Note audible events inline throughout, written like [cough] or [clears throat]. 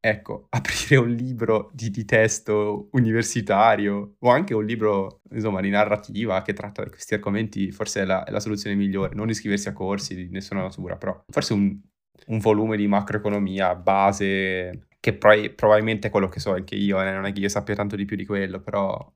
ecco, [laughs] aprire un libro di, di, testo universitario o anche un libro, insomma, di narrativa che tratta di questi argomenti, forse è la, è la soluzione migliore. Non iscriversi a corsi di nessuna natura, però forse un, un volume di macroeconomia base, che poi probabilmente è quello che so anche io, eh, non è che io sappia tanto di più di quello, però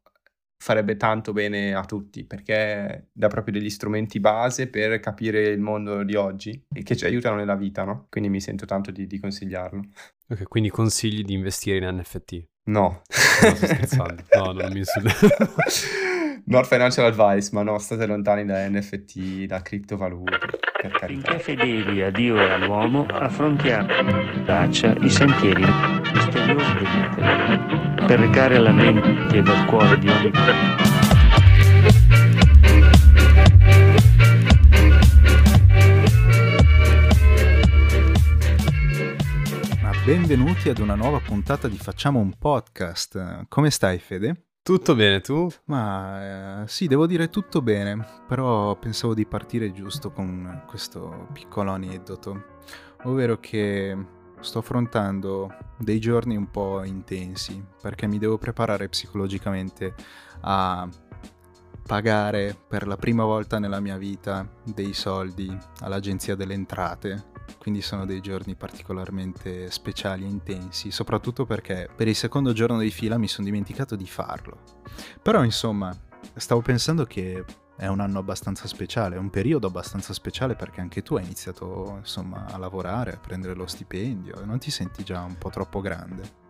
farebbe tanto bene a tutti perché dà proprio degli strumenti base per capire il mondo di oggi e che ci aiutano nella vita, no? Quindi mi sento tanto di, di consigliarlo. Ok, quindi consigli di investire in NFT? No. No, sto scherzando. [laughs] No, non mi insulto. [laughs] Not financial advice, ma no, state lontani da NFT, da criptovalute, per carità. Finché fedeli a Dio e all'uomo, affrontiamo traccia i sentieri dell'Internet per recare alla mente ed al cuore di ogni Benvenuti ad una nuova puntata di Facciamo un podcast. Come stai, Fede? Tutto bene, tu? Ma eh, sì, devo dire tutto bene, però pensavo di partire giusto con questo piccolo aneddoto, ovvero che sto affrontando dei giorni un po' intensi perché mi devo preparare psicologicamente a pagare per la prima volta nella mia vita dei soldi all'Agenzia delle Entrate quindi sono dei giorni particolarmente speciali e intensi, soprattutto perché per il secondo giorno di fila mi sono dimenticato di farlo. Però insomma, stavo pensando che è un anno abbastanza speciale, è un periodo abbastanza speciale perché anche tu hai iniziato insomma a lavorare, a prendere lo stipendio, non ti senti già un po' troppo grande?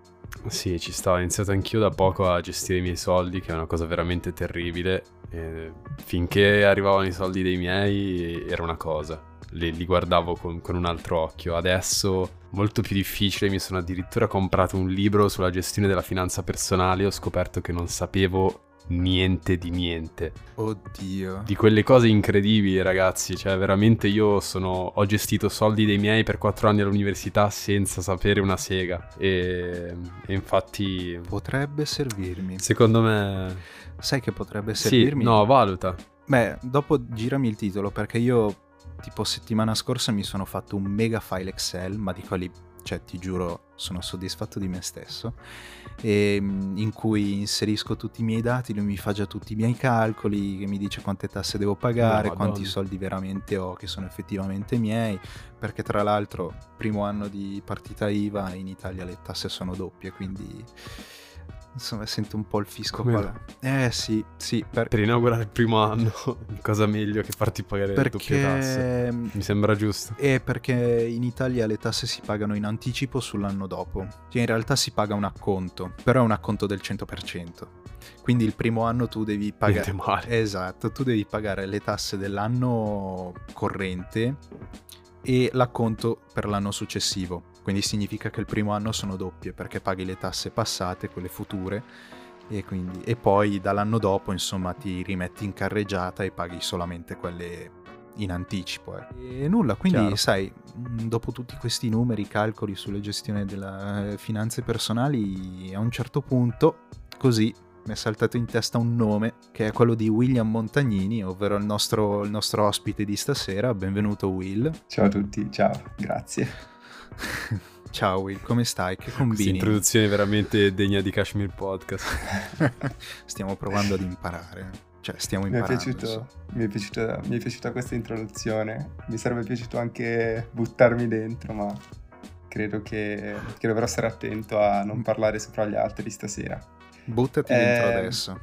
Sì, ci sto, ho iniziato anch'io da poco a gestire i miei soldi, che è una cosa veramente terribile. E finché arrivavano i soldi dei miei era una cosa li, li guardavo con, con, un altro occhio. Adesso molto più difficile, mi sono addirittura comprato un libro sulla gestione della finanza personale e ho scoperto che non sapevo niente di niente. Oddio. Di quelle cose incredibili, ragazzi. Cioè, veramente io sono. Ho gestito soldi dei miei per quattro anni all'università senza sapere una sega. E, e infatti. Potrebbe servirmi. Secondo me. Sai che potrebbe servirmi? Sì, no, valuta. Beh, dopo girami il titolo perché io tipo settimana scorsa mi sono fatto un mega file Excel, ma di quelli, cioè ti giuro, sono soddisfatto di me stesso, e, ehm, in cui inserisco tutti i miei dati, lui mi fa già tutti i miei calcoli, che mi dice quante tasse devo pagare, no, quanti soldi veramente ho che sono effettivamente miei, perché tra l'altro primo anno di partita IVA in Italia le tasse sono doppie, quindi Insomma, sento un po' il fisco Come qua. Eh sì, sì. Per... per inaugurare il primo anno, [laughs] cosa meglio che farti pagare perché... le doppie tasse? Mi sembra giusto. È perché in Italia le tasse si pagano in anticipo sull'anno dopo. Cioè in realtà si paga un acconto, però è un acconto del 100%. Quindi il primo anno tu devi pagare... Male. Esatto, tu devi pagare le tasse dell'anno corrente e l'acconto per l'anno successivo quindi significa che il primo anno sono doppie perché paghi le tasse passate, quelle future, e, quindi, e poi dall'anno dopo insomma ti rimetti in carreggiata e paghi solamente quelle in anticipo. Eh. E nulla, quindi Chiaro. sai, dopo tutti questi numeri, calcoli sulle gestioni delle eh, finanze personali, a un certo punto, così mi è saltato in testa un nome che è quello di William Montagnini, ovvero il nostro, il nostro ospite di stasera. Benvenuto Will. Ciao a tutti, ciao, grazie. [laughs] Ciao Will, come stai? Che combini? Questa introduzione veramente degna di Kashmir Podcast. [laughs] stiamo provando ad imparare. Cioè, stiamo imparando. Mi è, piaciuto, mi, è piaciuta, mi è piaciuta questa introduzione. Mi sarebbe piaciuto anche buttarmi dentro, ma credo che, che dovrò stare attento a non parlare sopra gli altri stasera. Buttati eh... dentro adesso.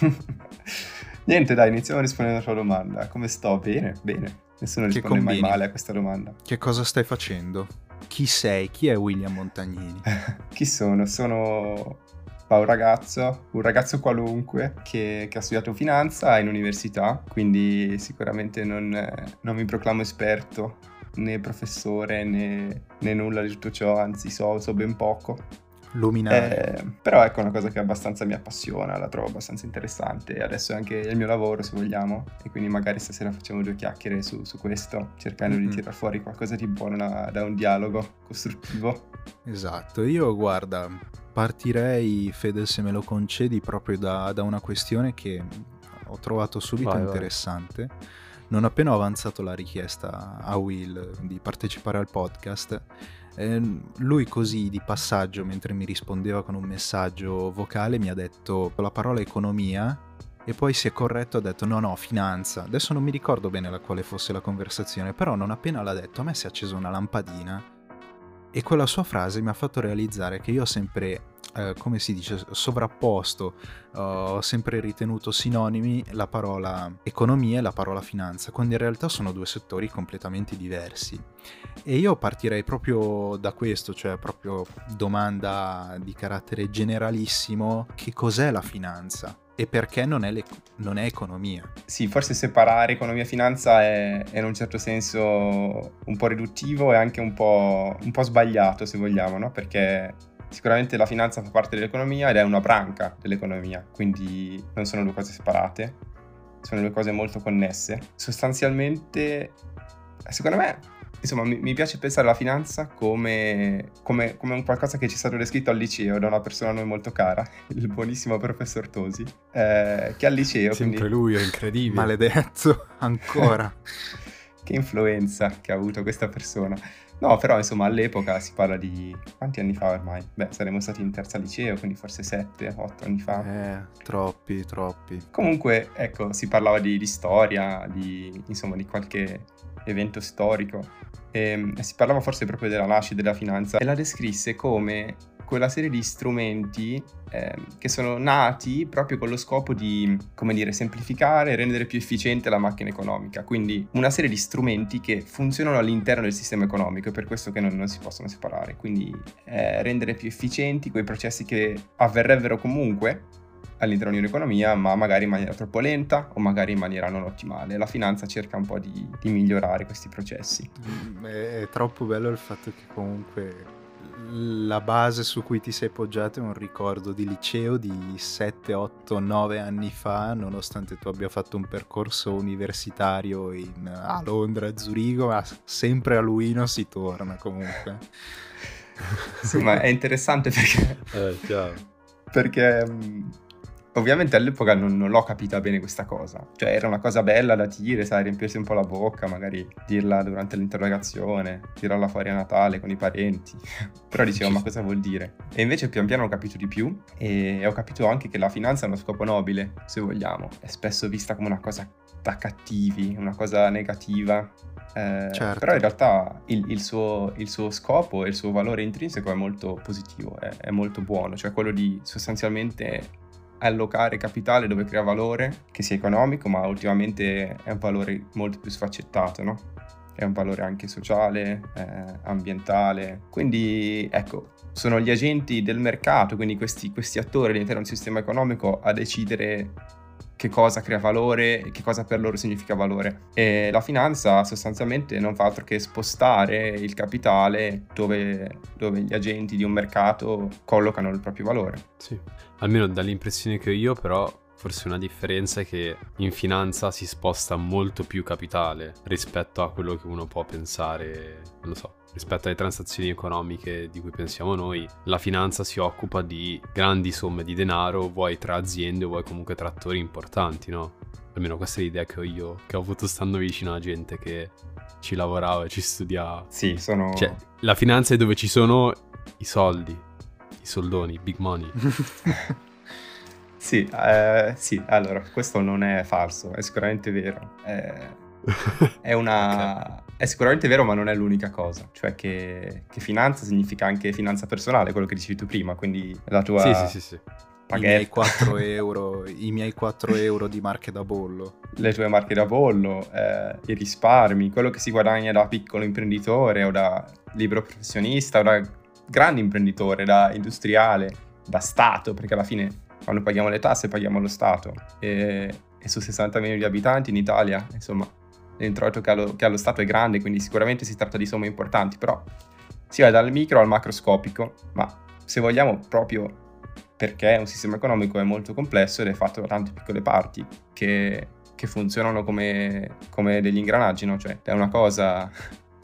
[laughs] Niente, dai, iniziamo a rispondere alla tua domanda. Come sto? Bene, bene. Nessuno che risponde combini? mai male a questa domanda. Che cosa stai facendo? Chi sei? Chi è William Montagnini? [laughs] Chi sono? Sono un ragazzo, un ragazzo qualunque che, che, ha studiato finanza in università, quindi sicuramente non, non mi proclamo esperto né professore né, né, nulla di tutto ciò, anzi so, so ben poco luminare. Eh, però ecco una cosa che abbastanza mi appassiona, la trovo abbastanza interessante adesso è anche il mio lavoro se vogliamo e quindi magari stasera facciamo due chiacchiere su, su questo cercando mm-hmm. di tirare fuori qualcosa di buono da, da un dialogo costruttivo. Esatto, io guarda, partirei Fede se me lo concedi proprio da, da una questione che ho trovato subito vai, interessante. Vai. Non appena ho avanzato la richiesta a Will di partecipare al podcast, Eh, lui così di passaggio, mentre mi rispondeva con un messaggio vocale, mi ha detto la parola economia. E poi si è corretto e ha detto no no finanza. Adesso non mi ricordo bene la quale fosse la conversazione però non appena l'ha detto a me si è accesa una lampadina e quella sua frase mi ha fatto realizzare che io ho sempre eh, come si dice, sovrapposto, ho sempre ritenuto sinonimi la parola economia e la parola finanza, quando in realtà sono due settori completamente diversi. E io partirei proprio da questo, cioè proprio domanda di carattere generalissimo, che cos'è la finanza? e perché non è, non è, economia. Sì, forse separare economia e finanza è, è, in un certo senso un po' riduttivo e anche un po', un po sbagliato, se vogliamo, no? Perché Sicuramente la finanza fa parte dell'economia ed è una branca dell'economia, quindi non sono due cose separate, sono due cose molto connesse. Sostanzialmente, secondo me, insomma, mi, mi piace pensare alla finanza come, come, come, un qualcosa che ci è stato descritto al liceo da una persona a noi molto cara, [laughs] il buonissimo professor Tosi, eh, che al liceo... Sempre quindi... lui, è incredibile. [laughs] Maledetto, ancora. [laughs] che influenza che ha avuto questa persona. No, però insomma all'epoca si parla di quanti anni fa ormai? Beh, saremmo stati in terza liceo, quindi forse 7, 8 anni fa. Eh, troppi, troppi. Comunque, ecco, si parlava di, di storia, di, insomma, di qualche evento storico e, ehm, e si parlava forse proprio della nascita della finanza e la descrisse come quella serie di strumenti eh, che sono nati proprio con lo scopo di, come dire, semplificare e rendere più efficiente la macchina economica. Quindi una serie di strumenti che funzionano all'interno del sistema economico e per questo che non, non si possono separare. Quindi eh, rendere più efficienti quei processi che avverrebbero comunque all'interno di un'economia, ma magari in maniera troppo lenta o magari in maniera non ottimale. La finanza cerca un po' di, di migliorare questi processi. Mm, è, è troppo bello il fatto che comunque la base su cui ti sei poggiato è un ricordo di liceo di 7, 8, 9 anni fa, nonostante tu abbia fatto un percorso universitario in, a Londra, a Zurigo, ma sempre a Luino si torna comunque. sì, ma è interessante perché... Eh. Perché mm, Ovviamente all'epoca non, non, l'ho capita bene questa cosa, cioè era una cosa bella da dire, sai, riempirsi un po' la bocca, magari dirla durante l'interrogazione, tirarla fuori a Natale con i parenti, [laughs] però dicevo ma cosa vuol dire? E invece pian piano ho capito di più e ho capito anche che la finanza ha uno scopo nobile, se vogliamo, è spesso vista come una cosa da cattivi, una cosa negativa, eh, certo. Però in realtà il, il, suo, il, suo, scopo e il suo valore intrinseco è molto positivo, è, è molto buono, cioè quello di sostanzialmente allocare capitale dove crea valore, che sia economico, ma ultimamente è un valore molto più sfaccettato, no? È un valore anche sociale, eh, ambientale. Quindi, ecco, sono gli agenti del mercato, quindi questi, questi attori all'interno del sistema economico a decidere che cosa crea valore e che cosa per loro significa valore. E la finanza sostanzialmente non fa altro che spostare il capitale dove, dove gli agenti di un mercato collocano il proprio valore. Sì, almeno dall'impressione che ho io però forse una differenza è che in finanza si sposta molto più capitale rispetto a quello che uno può pensare, non lo so, rispetto alle transazioni economiche di cui pensiamo noi, la finanza si occupa di grandi somme di denaro, vuoi tra aziende, vuoi comunque tra attori importanti, no? Almeno questa è l'idea che ho io, che ho avuto stando vicino a gente che ci lavorava e ci studiava. Sì, sono... Cioè, la finanza è dove ci sono i soldi, i soldoni, big money. [laughs] sì, eh, sì, allora, questo non è falso, è sicuramente vero. È, [laughs] è una... è sicuramente vero, ma non è l'unica cosa. Cioè che, che, finanza significa anche finanza personale, quello che dicevi tu prima, quindi la tua... Sì, sì, sì, sì. I miei, 4 [laughs] euro, I miei 4 euro di marche da bollo. Le tue marche da bollo, eh, i risparmi, quello che si guadagna da piccolo imprenditore o da libero professionista o da grande imprenditore, da industriale, da Stato, perché alla fine quando paghiamo le tasse paghiamo lo Stato. E, e su 60 milioni di abitanti in Italia, insomma, l'introito che ha, lo, che ha lo Stato è grande, quindi sicuramente si tratta di somme importanti, però si va dal micro al macroscopico, ma se vogliamo proprio perché un sistema economico è molto complesso ed è fatto da tante piccole parti che, che funzionano come, come, degli ingranaggi, no? cioè da una cosa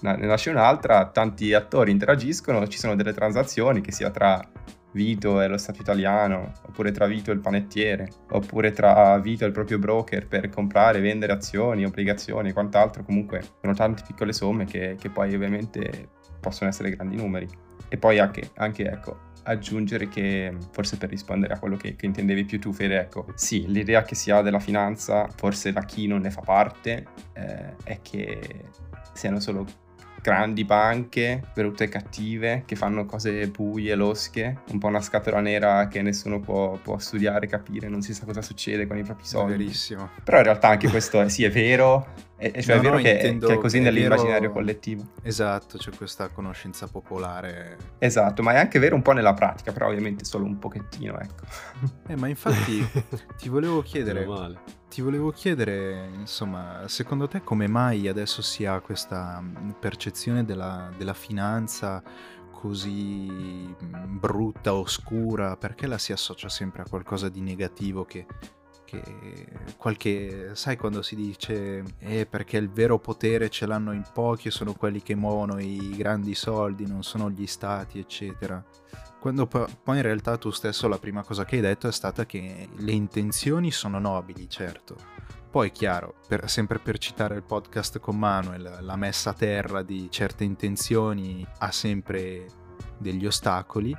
ne nasce un'altra, tanti attori interagiscono, ci sono delle transazioni che sia tra Vito e lo Stato italiano, oppure tra Vito e il panettiere, oppure tra Vito e il proprio broker per comprare vendere azioni, obbligazioni e quant'altro, comunque sono tante piccole somme che, che poi ovviamente possono essere grandi numeri. E poi anche, anche ecco, aggiungere che, forse per rispondere a quello che, che, intendevi più tu, Fede, ecco, sì, l'idea che si ha della finanza, forse da chi non ne fa parte, eh, è che siano solo grandi banche, brutte e cattive, che fanno cose buie, losche, un po' una scatola nera che nessuno può, può studiare, capire, non si sa cosa succede con i propri soldi. Verissimo. Però in realtà anche questo è, sì, è vero, e, cioè no, è vero no, che, che, è così nell'immaginario vero... collettivo. Esatto, c'è questa conoscenza popolare. Esatto, ma è anche vero un po' nella pratica, però ovviamente solo un pochettino, ecco. Eh, ma infatti [laughs] ti volevo chiedere ti volevo chiedere, insomma, secondo te come mai adesso si ha questa mm, percezione della, della finanza così mm, brutta, oscura? Perché la si associa sempre a qualcosa di negativo che, che qualche... Sai quando si dice eh, perché il vero potere ce l'hanno in pochi sono quelli che muovono i grandi soldi, non sono gli stati, eccetera. Quando poi in realtà tu stesso la prima cosa che hai detto è stata che le intenzioni sono nobili, certo. Poi chiaro, per, sempre per citare il podcast con Manuel, la messa a terra di certe intenzioni ha sempre degli ostacoli,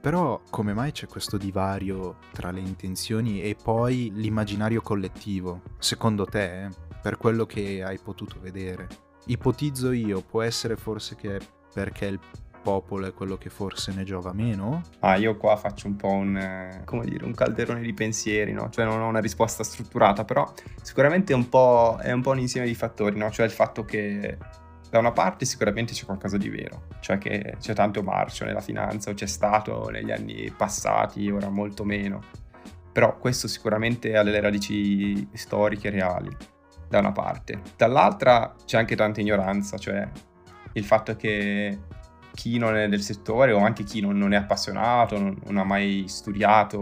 però come mai c'è questo divario tra le intenzioni e poi l'immaginario collettivo? Secondo te, eh? per quello che hai potuto vedere? Ipotizzo io, può essere forse che perché il popolo è quello che forse ne giova meno? Ah, io qua faccio un po' un, eh, come dire, un calderone di pensieri, no? Cioè non ho una risposta strutturata, però sicuramente è un po', è un, po un insieme di fattori, no? Cioè il fatto che da una parte sicuramente c'è qualcosa di vero, cioè che c'è tanto marcio nella finanza, o c'è stato negli anni passati, ora molto meno. Però questo sicuramente ha delle radici storiche reali, da una parte. Dall'altra c'è anche tanta ignoranza, cioè il fatto che chi non è del settore o anche chi non, non è appassionato, non, non, ha mai studiato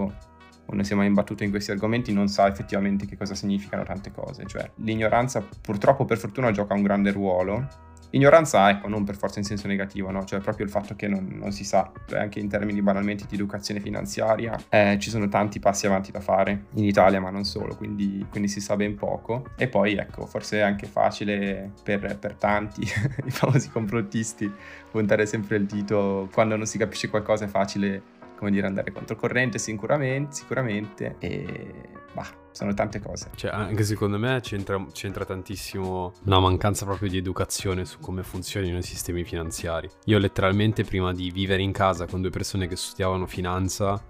o non si è mai imbattuto in questi argomenti non sa effettivamente che cosa significano tante cose. Cioè l'ignoranza purtroppo per fortuna gioca un grande ruolo Ignoranza, ecco, non per forza in senso negativo, no? Cioè proprio il fatto che non, non si sa, cioè anche in termini banalmente di educazione finanziaria, eh, ci sono tanti passi avanti da fare in Italia, ma non solo, quindi, quindi si sa ben poco. E poi, ecco, forse è anche facile per, per tanti, [laughs] i famosi complottisti, puntare sempre il dito quando non si capisce qualcosa, è facile come dire, andare controcorrente sicuramente, sicuramente e bah, sono tante cose. Cioè, anche secondo me c'entra, c'entra tantissimo una mancanza proprio di educazione su come funzionano i sistemi finanziari. Io letteralmente prima di vivere in casa con due persone che studiavano finanza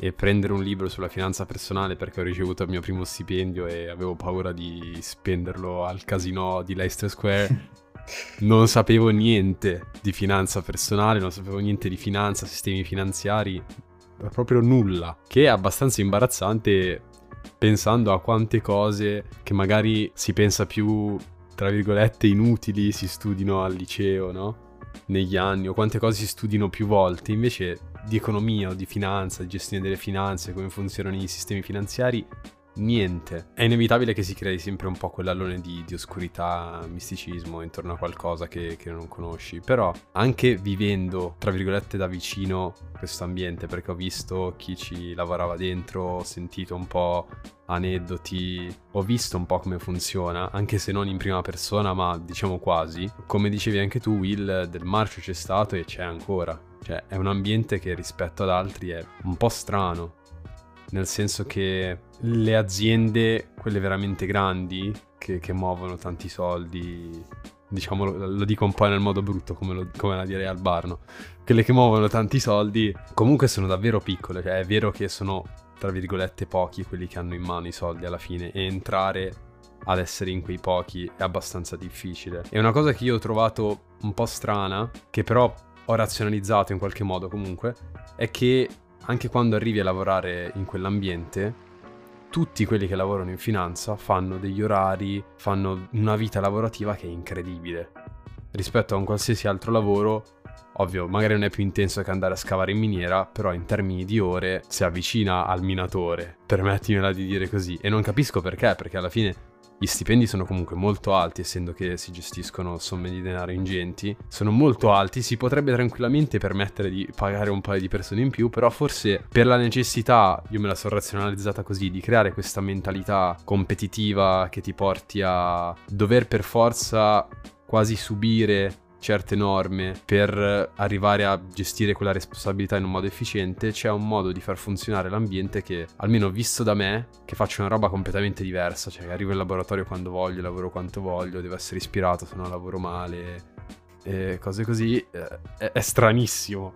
e prendere un libro sulla finanza personale perché ho ricevuto il mio primo stipendio e avevo paura di spenderlo al casino di Leicester Square. [laughs] non sapevo niente di finanza personale, non sapevo niente di finanza, sistemi finanziari, proprio nulla. Che è abbastanza imbarazzante pensando a quante cose che magari si pensa più, tra virgolette, inutili si studino al liceo, no? Negli anni, o quante cose si studino più volte, invece di economia o di finanza, di gestione delle finanze, come funzionano i sistemi finanziari, niente. È inevitabile che si crei sempre un po' quell'allone di, di oscurità, misticismo intorno a qualcosa che, che, non conosci. Però anche vivendo, tra virgolette, da vicino questo ambiente, perché ho visto chi ci lavorava dentro, ho sentito un po' aneddoti, ho visto un po' come funziona, anche se non in prima persona, ma diciamo quasi. Come dicevi anche tu, Will, del marcio c'è stato e c'è ancora. Cioè, è un ambiente che rispetto ad altri è un po' strano nel senso che le aziende, quelle veramente grandi, che, che muovono tanti soldi, diciamo lo, lo, dico un po' nel modo brutto come, lo, come la direi al bar, no? Quelle che muovono tanti soldi, comunque sono davvero piccole, cioè è vero che sono tra virgolette pochi quelli che hanno in mano i soldi alla fine e entrare ad essere in quei pochi è abbastanza difficile. E una cosa che io ho trovato un po' strana, che però ho razionalizzato in qualche modo comunque, è che anche quando arrivi a lavorare in quell'ambiente, tutti quelli che lavorano in finanza fanno degli orari, fanno una vita lavorativa che è incredibile. Rispetto a un qualsiasi altro lavoro, ovvio, magari non è più intenso che andare a scavare in miniera, però in termini di ore si avvicina al minatore, permettimela di dire così. E non capisco perché, perché alla fine gli stipendi sono comunque molto alti, essendo che si gestiscono somme di denaro ingenti, sono molto alti, si potrebbe tranquillamente permettere di pagare un paio di persone in più, però forse per la necessità, io me la sono razionalizzata così, di creare questa mentalità competitiva che ti porti a dover per forza quasi subire certe norme per arrivare a gestire quella responsabilità in un modo efficiente, c'è un modo di far funzionare l'ambiente che, almeno visto da me, che faccio una roba completamente diversa, cioè arrivo in laboratorio quando voglio, lavoro quanto voglio, devo essere ispirato, se no lavoro male, cose così, eh, è, è stranissimo.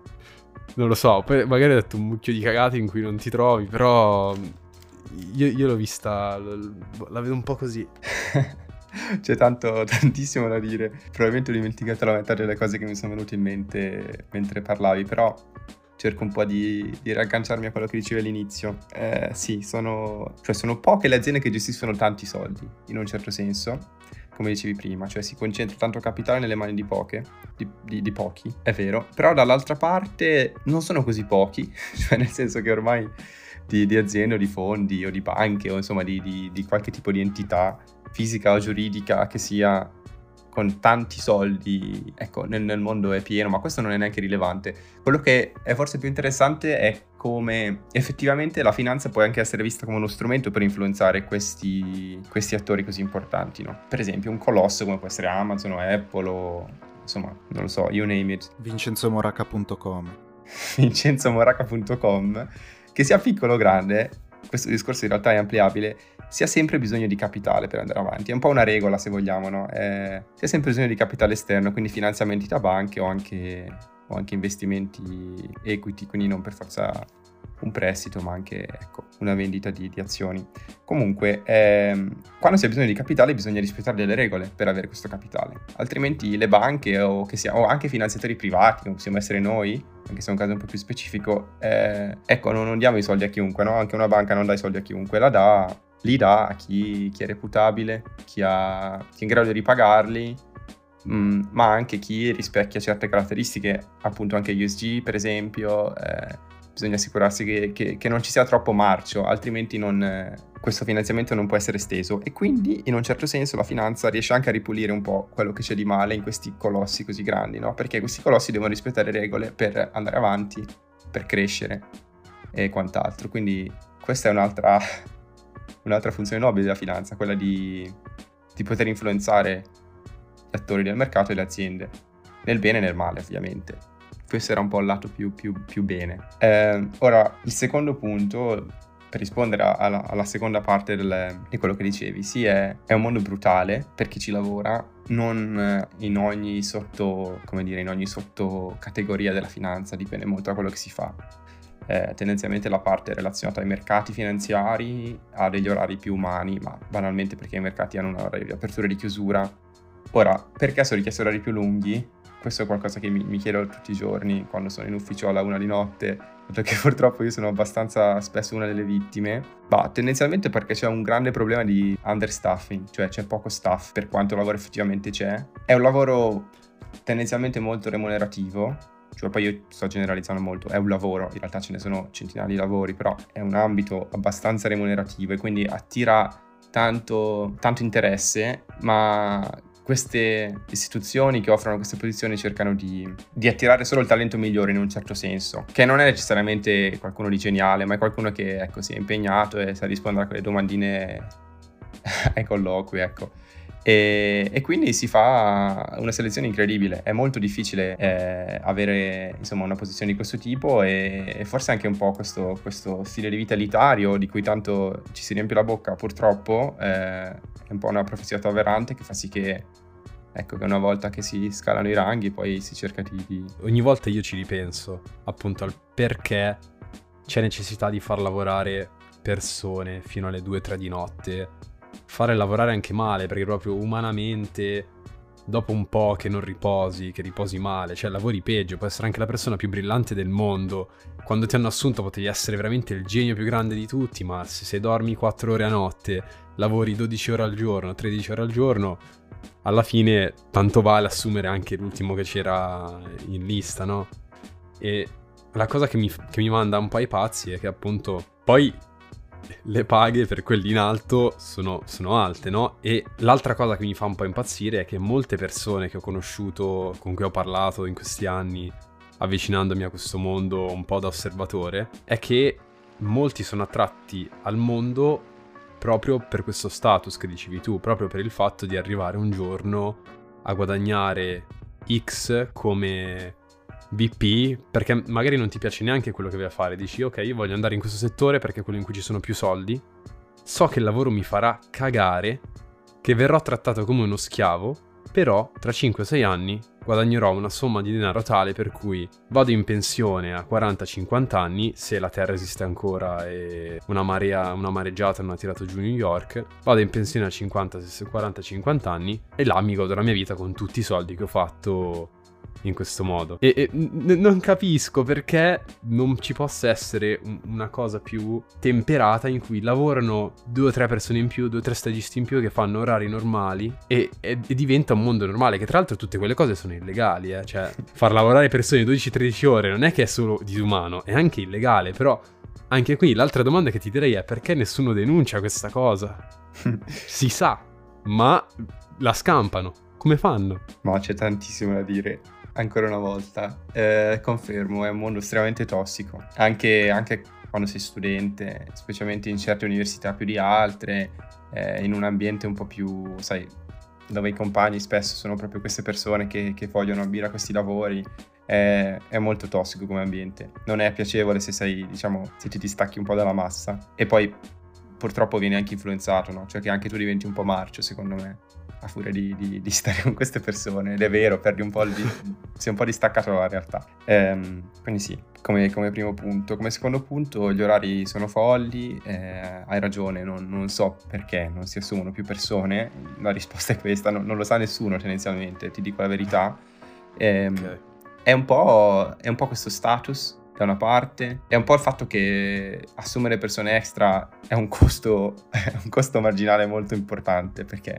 Non lo so, poi magari ho detto un mucchio di cagate in cui non ti trovi, però io, io l'ho vista, la vedo un po' così. [laughs] [laughs] C'è tanto, [laughs] tantissimo da dire. Probabilmente ho dimenticato la metà delle cose che mi sono venute in mente mentre parlavi, però cerco un po' di, di ragganciarmi a quello che dicevi all'inizio. Eh, sì, sono, cioè sono poche le aziende che gestiscono tanti soldi, in un certo senso, come dicevi prima, cioè si concentra tanto capitale nelle mani di poche, di, di, di pochi, è vero, però dall'altra parte non sono così pochi, [laughs] cioè nel senso che ormai di, di aziende o di fondi o di banche o insomma di, di qualche tipo di entità fisica o giuridica che sia con tanti soldi, ecco, nel, nel, mondo è pieno, ma questo non è neanche rilevante. Quello che è forse più interessante è come effettivamente la finanza può anche essere vista come uno strumento per influenzare questi, questi attori così importanti, no? Per esempio un colosso come può essere Amazon o Apple o insomma, non lo so, you name it. vincenzomoraca.com [laughs] vincenzomoraca.com che sia piccolo o grande, questo discorso in realtà è ampliabile, si ha sempre bisogno di capitale per andare avanti. È un po' una regola, se vogliamo, no? Eh, si ha sempre bisogno di capitale esterno, quindi finanziamenti da banche o anche, o anche investimenti equity, quindi non per forza un prestito, ma anche ecco, una vendita di, di azioni. Comunque, ehm, quando si ha bisogno di capitale bisogna rispettare delle regole per avere questo capitale, altrimenti le banche o, sia, o anche finanziatori privati, come possiamo essere noi, anche se è un caso un po' più specifico, eh, ecco, non, non, diamo i soldi a chiunque, no? Anche una banca non dà i soldi a chiunque, la dà, li dà a chi, chi è reputabile, chi, ha, chi, è in grado di ripagarli, mm, ma anche chi rispecchia certe caratteristiche, appunto anche USG per esempio, eh, bisogna assicurarsi che, che, che, non ci sia troppo marcio, altrimenti non, questo finanziamento non può essere esteso. E quindi, in un certo senso, la finanza riesce anche a ripulire un po' quello che c'è di male in questi colossi così grandi, no? Perché questi colossi devono rispettare regole per andare avanti, per crescere e quant'altro. Quindi, questa è un'altra, un'altra funzione nobile della finanza, quella di, di poter influenzare gli attori del mercato e le aziende, nel bene e nel male, ovviamente questo era un po' il lato più, più, più bene. Eh, ora, il secondo punto, per rispondere alla, alla seconda parte del, di quello che dicevi, sì, è, è, un mondo brutale per chi ci lavora, non in ogni sotto, come dire, in ogni sottocategoria della finanza, dipende molto da quello che si fa. Eh, tendenzialmente la parte relazionata ai mercati finanziari ha degli orari più umani, ma banalmente perché i mercati hanno un orario di apertura e di chiusura. Ora, perché sono richiesti orari più lunghi? Questo è qualcosa che mi, mi, chiedo tutti i giorni quando sono in ufficio alla una di notte, [laughs] perché purtroppo io sono abbastanza spesso una delle vittime. Ma tendenzialmente perché c'è un grande problema di understaffing, cioè c'è poco staff per quanto lavoro effettivamente c'è. È un lavoro tendenzialmente molto remunerativo, cioè poi io sto generalizzando molto, è un lavoro, in realtà ce ne sono centinaia di lavori, però è un ambito abbastanza remunerativo e quindi attira tanto, tanto interesse, ma queste istituzioni che offrono queste posizioni cercano di, di, attirare solo il talento migliore in un certo senso, che non è necessariamente qualcuno di geniale, ma è qualcuno che ecco, si è impegnato e sa rispondere a quelle domandine [laughs] ai colloqui, ecco. E, e, quindi si fa una selezione incredibile. È molto difficile eh, avere insomma, una posizione di questo tipo e, e forse anche un po' questo, questo, stile di vita elitario di cui tanto ci si riempie la bocca, purtroppo, eh, è un po' una profezia avverante che fa sì che, ecco, che una volta che si scalano i ranghi poi si cerca di... Ogni volta io ci ripenso appunto al perché c'è necessità di far lavorare persone fino alle 2-3 di notte fare lavorare anche male, perché proprio umanamente, dopo un po' che non riposi, che riposi male, cioè lavori peggio, puoi essere anche la persona più brillante del mondo. Quando ti hanno assunto potevi essere veramente il genio più grande di tutti, ma se, se dormi 4 ore a notte, lavori 12 ore al giorno, 13 ore al giorno, alla fine tanto vale assumere anche l'ultimo che c'era in lista, no? E la cosa che mi, che mi manda un po' ai pazzi è che appunto poi le paghe per quelli in alto sono, sono, alte, no? E l'altra cosa che mi fa un po' impazzire è che molte persone che ho conosciuto, con cui ho parlato in questi anni, avvicinandomi a questo mondo un po' da osservatore, è che molti sono attratti al mondo proprio per questo status che dicevi tu, proprio per il fatto di arrivare un giorno a guadagnare X come VP, perché magari non ti piace neanche quello che vai a fare, dici ok, io voglio andare in questo settore perché è quello in cui ci sono più soldi, so che il lavoro mi farà cagare, che verrò trattato come uno schiavo, però tra 5-6 anni guadagnerò una somma di denaro tale per cui vado in pensione a 40-50 anni, se la Terra esiste ancora e una, marea, una mareggiata non ha tirato giù New York, vado in pensione a 40-50 anni e là mi godo la mia vita con tutti i soldi che ho fatto in questo modo. E, e n- non capisco perché non ci possa essere un- una cosa più temperata in cui lavorano due o tre persone in più, due o tre stagisti in più che fanno orari normali e, e, e diventa un mondo normale. Che tra l'altro tutte quelle cose sono illegali, eh? cioè far lavorare persone 12-13 ore non è che è solo disumano, è anche illegale, però anche qui l'altra domanda che ti direi è perché nessuno denuncia questa cosa? [laughs] si sa, ma la scampano. Come fanno? Ma c'è tantissimo da dire ancora una volta. Eh, confermo, è un mondo estremamente tossico, anche, anche, quando sei studente, specialmente in certe università più di altre, eh, in un ambiente un po' più, sai, dove i compagni spesso sono proprio queste persone che, che vogliono ambire a questi lavori. È, è, molto tossico come ambiente, non è piacevole se sei, diciamo, se ti distacchi un po' dalla massa e poi purtroppo vieni anche influenzato, no? Cioè che anche tu diventi un po' marcio, secondo me a furia di, di, di, [laughs] stare con queste persone, ed è vero, perdi un po' di, [laughs] sei un po' distaccato dalla realtà. Ehm, quindi sì, come, come, primo punto. Come secondo punto, gli orari sono folli, eh, hai ragione, non, non, so perché non si assumono più persone, la risposta è questa, non, non lo sa nessuno tendenzialmente, ti dico la verità. Ehm, okay. è, un è un po' questo status da una parte, è un po' il fatto che assumere persone extra è un costo, [laughs] è un costo marginale molto importante perché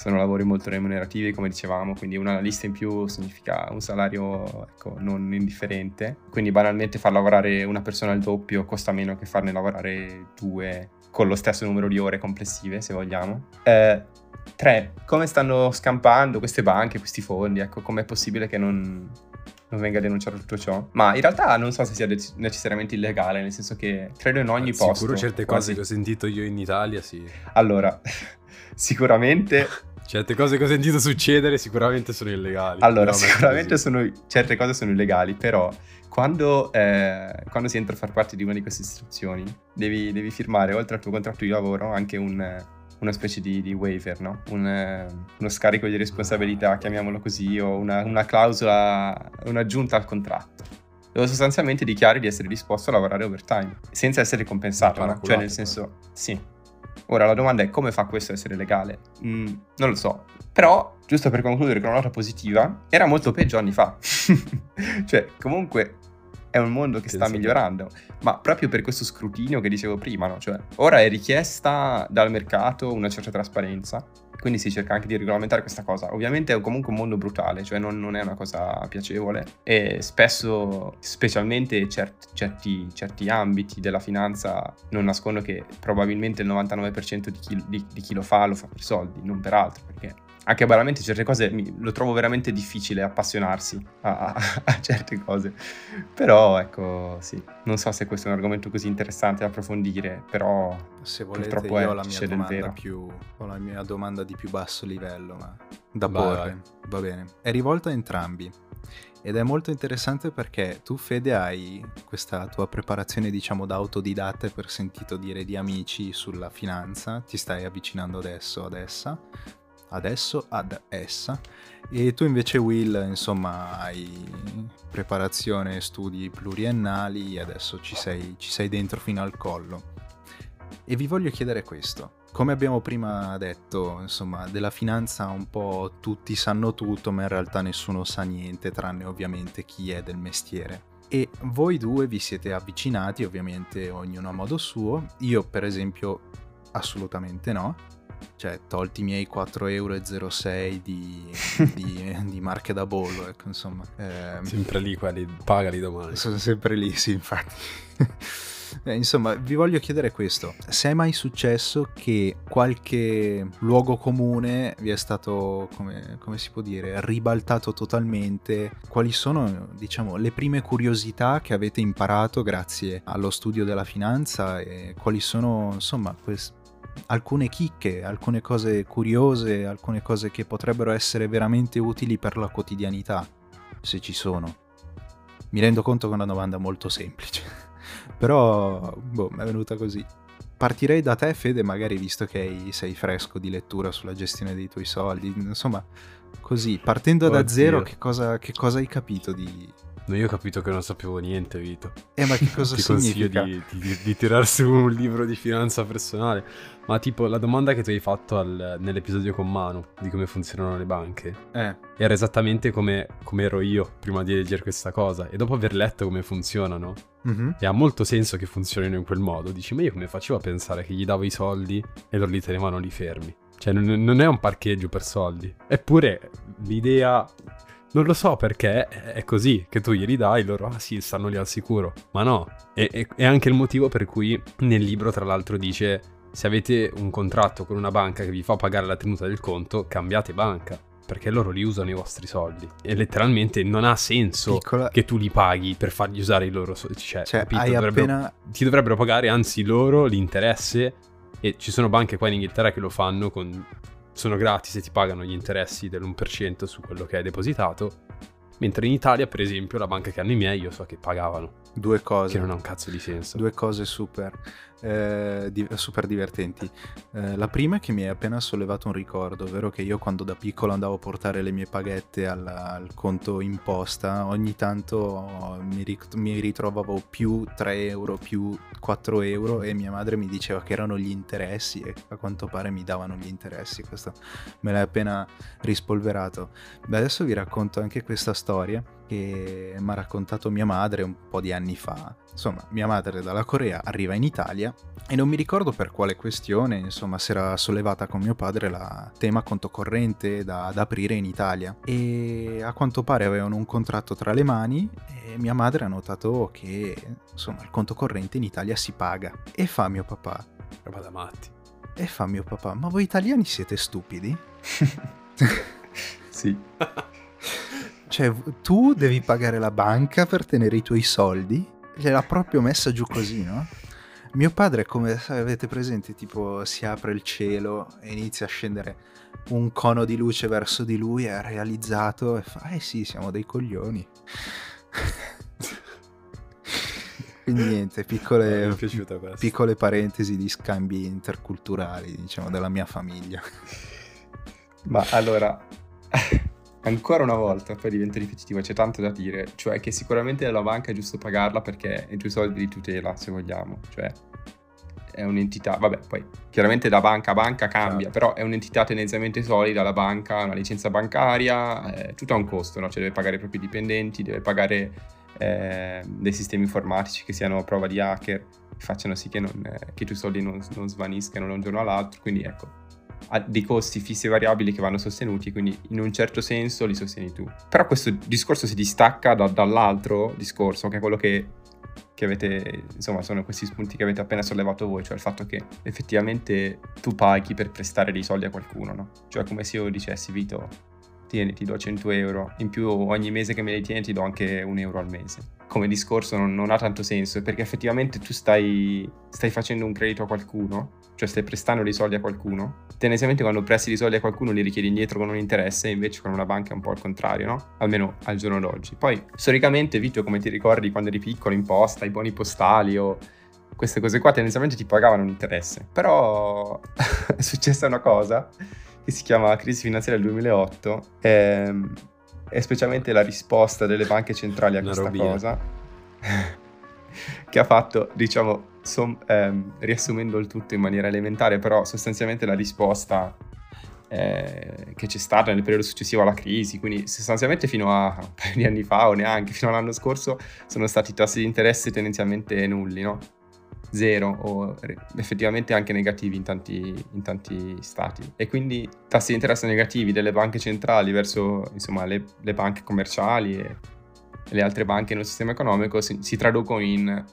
sono lavori molto remunerativi, come dicevamo, quindi una lista in più significa un salario ecco, non indifferente. Quindi banalmente far lavorare una persona al doppio costa meno che farne lavorare due con lo stesso numero di ore complessive, se vogliamo. Eh, tre, come stanno scampando queste banche, questi fondi? Ecco, com'è possibile che non, non venga denunciato tutto ciò. Ma in realtà non so se sia de- necessariamente illegale, nel senso che credo in ogni Sicuro posto. Sicuro certe quasi. cose che ho sentito io in Italia, sì. Allora, [laughs] sicuramente [laughs] Certe cose che ho sentito succedere sicuramente sono illegali. Allora, sicuramente sono, certe cose sono illegali, però quando, eh, quando, si entra a far parte di una di queste istituzioni, devi, devi firmare, oltre al tuo contratto di lavoro, anche un, una specie di, di waiver, no? un, uno scarico di responsabilità, chiamiamolo così, o una, una clausola, un'aggiunta al contratto dove sostanzialmente dichiari di essere disposto a lavorare overtime senza essere compensato, no? cioè nel senso, sì, Ora la domanda è come fa questo a essere legale? Mm, non lo so. Però, giusto per concludere con una nota positiva, era molto peggio anni fa. [laughs] cioè, comunque è un mondo che sta migliorando, ma proprio per questo scrutinio che dicevo prima, no? Cioè, ora è richiesta dal mercato una certa trasparenza quindi si cerca anche di regolamentare questa cosa. Ovviamente è comunque un mondo brutale, cioè non, non è una cosa piacevole e spesso, specialmente certi, certi, certi, ambiti della finanza, non nascondo che probabilmente il 99% di chi, di, di chi lo fa lo fa per soldi, non per altro, perché anche banalmente certe cose mi, lo trovo veramente difficile appassionarsi a, a, a, certe cose. Però ecco, sì, non so se questo è un argomento così interessante da approfondire, però se volete purtroppo io ho la mia domanda più ho la mia domanda di più basso livello, ma da vai, porre, vai. va bene. È rivolta a entrambi. Ed è molto interessante perché tu, Fede, hai questa tua preparazione, diciamo, da autodidatta per sentito dire di amici sulla finanza, ti stai avvicinando adesso ad essa, adesso ad essa. E tu invece Will insomma hai preparazione studi pluriennali e adesso ci sei, ci sei dentro fino al collo. E vi voglio chiedere questo. Come abbiamo prima detto insomma della finanza un po' tutti sanno tutto ma in realtà nessuno sa niente tranne ovviamente chi è del mestiere. E voi due vi siete avvicinati ovviamente ognuno a modo suo. Io per esempio assolutamente no cioè tolti i miei 4,06 euro di, [laughs] di, di, marche da bollo, ecco insomma. Eh, sempre lì quelli, pagali domani. Sono sempre lì, sì, infatti. [laughs] Eh, insomma, vi voglio chiedere questo. Se è mai successo che qualche luogo comune vi è stato, come, come, si può dire, ribaltato totalmente? Quali sono, diciamo, le prime curiosità che avete imparato grazie allo studio della finanza e quali sono, insomma, quest- alcune chicche, alcune cose curiose, alcune cose che potrebbero essere veramente utili per la quotidianità, se ci sono. Mi rendo conto che è una domanda molto semplice. [laughs] Però, boh, mi è venuta così. Partirei da te, Fede, magari visto che sei fresco di lettura sulla gestione dei tuoi soldi. Insomma, così, partendo Oddio. da zero, che cosa, che cosa hai capito di, No, io ho capito che non sapevo niente, Vito. Eh, ma che [laughs] cosa Ti significa? consiglio di, di, di tirar su un libro di finanza personale. Ma tipo, la domanda che tu hai fatto al, nell'episodio con Manu di come funzionano le banche eh. era esattamente come, come, ero io prima di leggere questa cosa. E dopo aver letto come funzionano, mm-hmm. e ha molto senso che funzionino in quel modo, dici, ma io come facevo a pensare che gli davo i soldi e loro li tenevano lì fermi? Cioè, non, non è un parcheggio per soldi. Eppure l'idea non lo so perché è così, che tu glieli dai, loro, ah sì, stanno lì al sicuro. Ma no, è, è, anche il motivo per cui nel libro, tra l'altro, dice, se avete un contratto con una banca che vi fa pagare la tenuta del conto, cambiate banca. Perché loro li usano i vostri soldi. E letteralmente non ha senso Piccola... che tu li paghi per fargli usare i loro soldi. Cioè, cioè hai appena... Ti dovrebbero pagare, anzi, loro l'interesse. E ci sono banche qua in Inghilterra che lo fanno con sono gratis e ti pagano gli interessi dell'1% su quello che hai depositato. Mentre in Italia, per esempio, la banca che hanno i miei, io so che pagavano. Due cose. Che non ha un cazzo di senso. Due cose super eh, di- super divertenti. Eh, la prima è che mi hai appena sollevato un ricordo, ovvero che io quando da piccolo andavo a portare le mie paghette al, al conto imposta, ogni tanto mi, rit- mi, ritrovavo più 3 euro, più 4 euro e mia madre mi diceva che erano gli interessi e a quanto pare mi davano gli interessi. Questo me l'hai appena rispolverato. Beh, adesso vi racconto anche questa storia che mi ha raccontato mia madre un po' di anni fa. Insomma, mia madre dalla Corea arriva in Italia e non mi ricordo per quale questione, insomma, si era sollevata con mio padre la tema conto corrente da, da aprire in Italia. E a quanto pare avevano un contratto tra le mani e mia madre ha notato che, insomma, il conto corrente in Italia si paga. E fa mio papà. Roba da matti. E fa mio papà, ma voi italiani siete stupidi? [laughs] [laughs] sì. [laughs] Cioè, tu devi pagare la banca per tenere i tuoi soldi? Gliel'ha proprio messa giù così, no? Mio padre, come avete presente, tipo si apre il cielo e inizia a scendere un cono di luce verso di lui, è realizzato e fa, eh sì, siamo dei coglioni. [laughs] Quindi niente, piccole, piccole parentesi di scambi interculturali, diciamo, della mia famiglia. Ma allora, ancora una volta, poi diventa ripetitivo, c'è tanto da dire, cioè che sicuramente la banca è giusto pagarla perché i tuoi soldi di tutela, se vogliamo, cioè è un'entità, vabbè, poi chiaramente da banca a banca cambia, certo. però è un'entità tendenzialmente solida, la banca, una licenza bancaria, eh, tutto ha un costo, no? Cioè deve pagare i propri dipendenti, deve pagare eh, dei sistemi informatici che siano a prova di hacker, che facciano sì che, non, eh, che i tuoi soldi non, non svaniscano da un giorno all'altro, quindi ecco, ha dei costi fissi e variabili che vanno sostenuti, quindi in un certo senso li sostieni tu. Però questo discorso si distacca da, dall'altro discorso, che è quello che, che, avete, insomma, sono questi spunti che avete appena sollevato voi, cioè il fatto che effettivamente tu paghi per prestare dei soldi a qualcuno, no? Cioè come se io dicessi, Vito, tieni, ti do 100 euro, in più ogni mese che me li tieni ti do anche un euro al mese. Come discorso non, non ha tanto senso, perché effettivamente tu stai, stai facendo un credito a qualcuno cioè stai prestando dei soldi a qualcuno, tendenzialmente quando presti dei soldi a qualcuno li richiedi indietro con un interesse, invece con una banca è un po' il contrario, no? Almeno al giorno d'oggi. Poi, storicamente, Vito, come ti ricordi quando eri piccolo, imposta, i buoni postali o queste cose qua, tendenzialmente ti pagavano un interesse. Però [laughs] è successa una cosa che si chiama crisi finanziaria del 2008 ehm, e specialmente la risposta delle banche centrali a questa cosa [laughs] che ha fatto, diciamo, som- ehm, riassumendo il tutto in maniera elementare, però sostanzialmente la risposta eh, che c'è stata nel periodo successivo alla crisi, quindi sostanzialmente fino a [laughs] un paio di anni fa o neanche fino all'anno scorso sono stati tassi di interesse tendenzialmente nulli, no? Zero o effettivamente anche negativi in tanti, in tanti stati. E quindi tassi di interesse negativi delle banche centrali verso insomma, le, le banche commerciali e le altre banche nel sistema economico si, si traducono in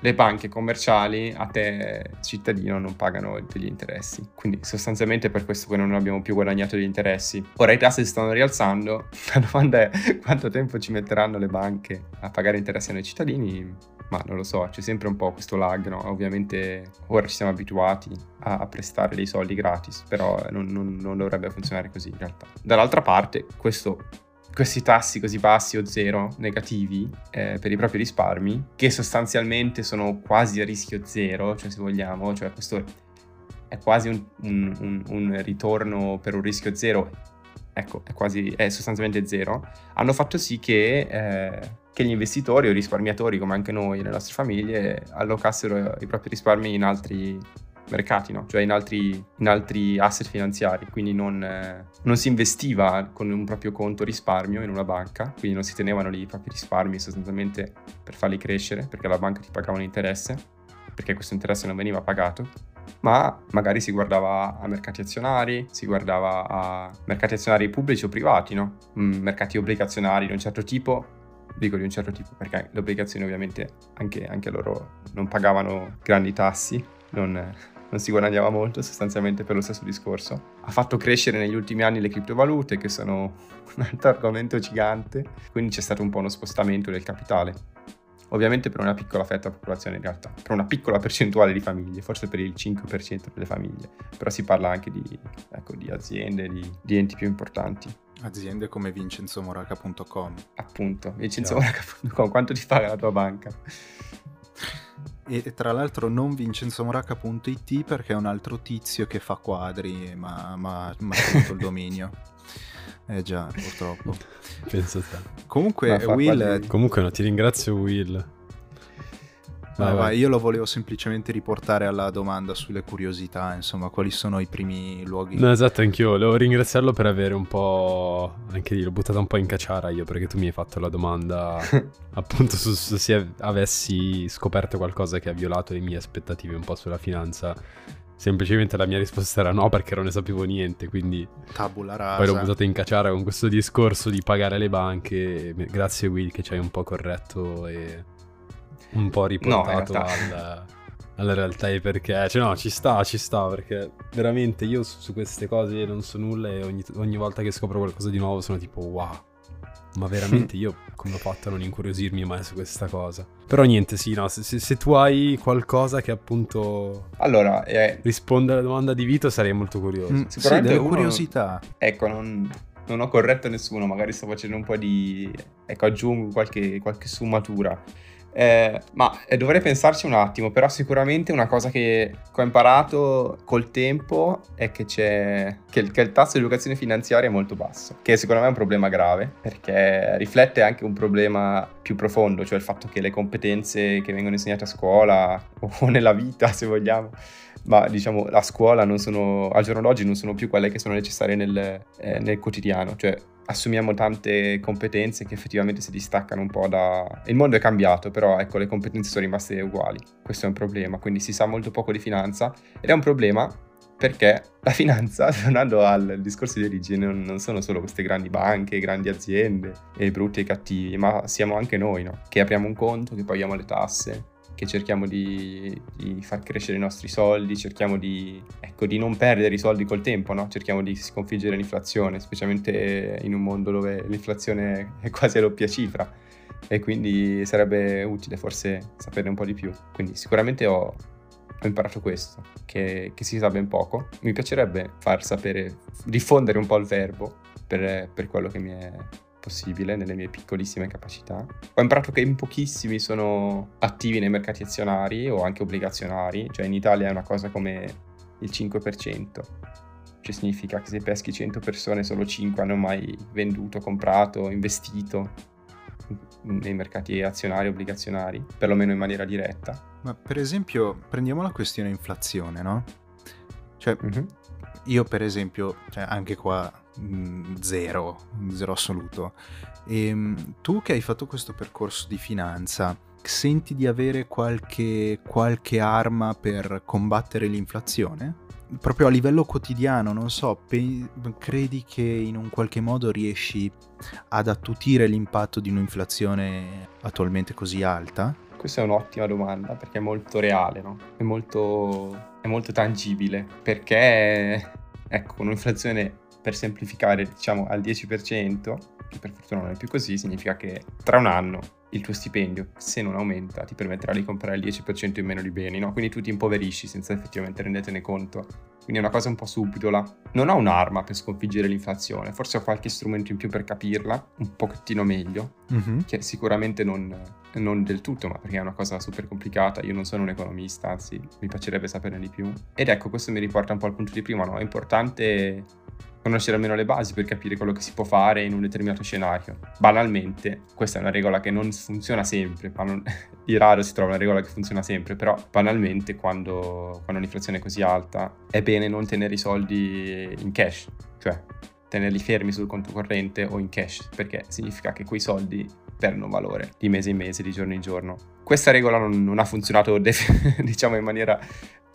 le banche commerciali a te cittadino non pagano degli interessi. Quindi sostanzialmente per questo che non abbiamo più guadagnato degli interessi. Ora i tassi si stanno rialzando, [laughs] la domanda è quanto tempo ci metteranno le banche a pagare interessi ai cittadini? Ma non lo so, c'è sempre un po' questo lag, no? Ovviamente ora ci siamo abituati a, prestare dei soldi gratis, però non, non, non dovrebbe funzionare così in realtà. Dall'altra parte, questo questi tassi così bassi o zero negativi eh, per i propri risparmi, che sostanzialmente sono quasi a rischio zero, cioè se vogliamo, cioè questo è quasi un, un, un, un ritorno per un rischio zero, ecco, è quasi, è sostanzialmente zero, hanno fatto sì che, eh, che gli investitori o i risparmiatori, come anche noi, le nostre famiglie, allocassero i propri risparmi in altri mercati, no? cioè in altri, in altri, asset finanziari, quindi non, eh, non, si investiva con un proprio conto risparmio in una banca, quindi non si tenevano lì i propri risparmi sostanzialmente per farli crescere, perché la banca ti pagava un interesse, perché questo interesse non veniva pagato, ma magari si guardava a mercati azionari, si guardava a mercati azionari pubblici o privati, no? Mm, mercati obbligazionari di un certo tipo, dico di un certo tipo perché le obbligazioni ovviamente anche, anche loro non pagavano grandi tassi, non, non si guadagnava molto sostanzialmente per lo stesso discorso. Ha fatto crescere negli ultimi anni le criptovalute che sono un altro argomento gigante, quindi c'è stato un po' uno spostamento del capitale. Ovviamente per una piccola fetta della popolazione in realtà, per una piccola percentuale di famiglie, forse per il 5% delle famiglie, però si parla anche di, ecco, di aziende, di, di enti più importanti. Aziende come vincenzomoraca.com. Appunto, vincenzomoraca.com, quanto ti paga la tua banca? E tra l'altro non vincenzomoraca.it perché è un altro tizio che fa quadri, ma ha tutto il dominio. [laughs] Eh già, purtroppo. [laughs] Penso te. Comunque, Will... Quadri... Comunque no, ti ringrazio Will. Vai, vai. vai, io lo volevo semplicemente riportare alla domanda sulle curiosità, insomma, quali sono i primi luoghi. No, esatto, anch'io volevo ringraziarlo per avere un po'. Anche lì l'ho buttata un po' in cacciara io, perché tu mi hai fatto la domanda [laughs] appunto su, su se avessi scoperto qualcosa che ha violato le mie aspettative un po' sulla finanza. Semplicemente la mia risposta era no perché non ne sapevo niente, quindi tabula rasa. Poi l'ho buttata in cacciara con questo discorso di pagare le banche. Grazie Will che ci hai un po' corretto e un po' riportato no, al, alla realtà e perché. Cioè, no, ci sta, ci sta, perché veramente io su, su queste cose non so nulla e ogni, ogni, volta che scopro qualcosa di nuovo sono tipo wow. Ma veramente [laughs] io come ho fatto a non incuriosirmi mai su questa cosa? Però niente, sì, no, se, se, se tu hai qualcosa che appunto allora, eh... risponde alla domanda di Vito sarei molto curioso. Mm, Sicuramente sì, uno... curiosità. Ecco, non, non, ho corretto nessuno, magari sto facendo un po' di... Ecco, aggiungo qualche, qualche sfumatura. Eh, ma eh, dovrei pensarci un attimo, però sicuramente una cosa che ho imparato col tempo è che, c'è, che, il, che il tasso di educazione finanziaria è molto basso, che secondo me è un problema grave, perché riflette anche un problema più profondo, cioè il fatto che le competenze che vengono insegnate a scuola [laughs] o nella vita, se vogliamo, ma diciamo a scuola non sono, al giorno d'oggi non sono più quelle che sono necessarie nel, eh, nel quotidiano, cioè assumiamo tante competenze che effettivamente si distaccano un po' da... Il mondo è cambiato, però ecco, le competenze sono rimaste uguali. Questo è un problema, quindi si sa molto poco di finanza ed è un problema perché la finanza, [laughs] tornando al discorso di origine, non sono solo queste grandi banche, grandi aziende, e brutti e cattivi, ma siamo anche noi, no? Che apriamo un conto, che paghiamo le tasse, che cerchiamo di, di, far crescere i nostri soldi, cerchiamo di, ecco, di, non perdere i soldi col tempo, no? cerchiamo di sconfiggere l'inflazione, specialmente in un mondo dove l'inflazione è quasi a doppia cifra e quindi sarebbe utile forse saperne un po' di più. Quindi sicuramente ho, ho imparato questo, che, che, si sa ben poco. Mi piacerebbe far sapere, diffondere un po' il verbo per, per quello che mi è possibile nelle mie piccolissime capacità. Ho imparato che in pochissimi sono attivi nei mercati azionari o anche obbligazionari, cioè in Italia è una cosa come il 5%. Cioè significa che se peschi 100 persone solo 5 hanno mai venduto, comprato, investito nei mercati azionari, obbligazionari, perlomeno in maniera diretta. Ma per esempio, prendiamo la questione inflazione, no? Cioè, mm-hmm. io per esempio, cioè anche qua zero, zero assoluto. E ehm, tu che hai fatto questo percorso di finanza, senti di avere qualche, qualche arma per combattere l'inflazione? Proprio a livello quotidiano, non so, pe- credi che in un qualche modo riesci ad attutire l'impatto di un'inflazione attualmente così alta? Questa è un'ottima domanda perché è molto reale, no? È molto, è molto tangibile perché, ecco, un'inflazione per semplificare, diciamo, al 10%, che per fortuna non è più così, significa che tra un anno il tuo stipendio, se non aumenta, ti permetterà di comprare il 10% in meno di beni, no? Quindi tu ti impoverisci senza effettivamente rendetene conto. Quindi è una cosa un po' subdola. Non ho un'arma per sconfiggere l'inflazione, forse ho qualche strumento in più per capirla, un pochettino meglio, mm-hmm. che sicuramente non, non, del tutto, ma perché è una cosa super complicata. Io non sono un economista, anzi mi piacerebbe saperne di più. Ed ecco, questo mi riporta un po' al punto di prima, no? È importante conoscere almeno le basi per capire quello che si può fare in un determinato scenario. Banalmente, questa è una regola che non funziona sempre, [laughs] di raro si trova una regola che funziona sempre, però banalmente quando, quando l'inflazione è così alta è bene non tenere i soldi in cash, cioè tenerli fermi sul conto corrente o in cash, perché significa che quei soldi perdono valore di mese in mese, di giorno in giorno. Questa regola non, non ha funzionato, [laughs] diciamo, in maniera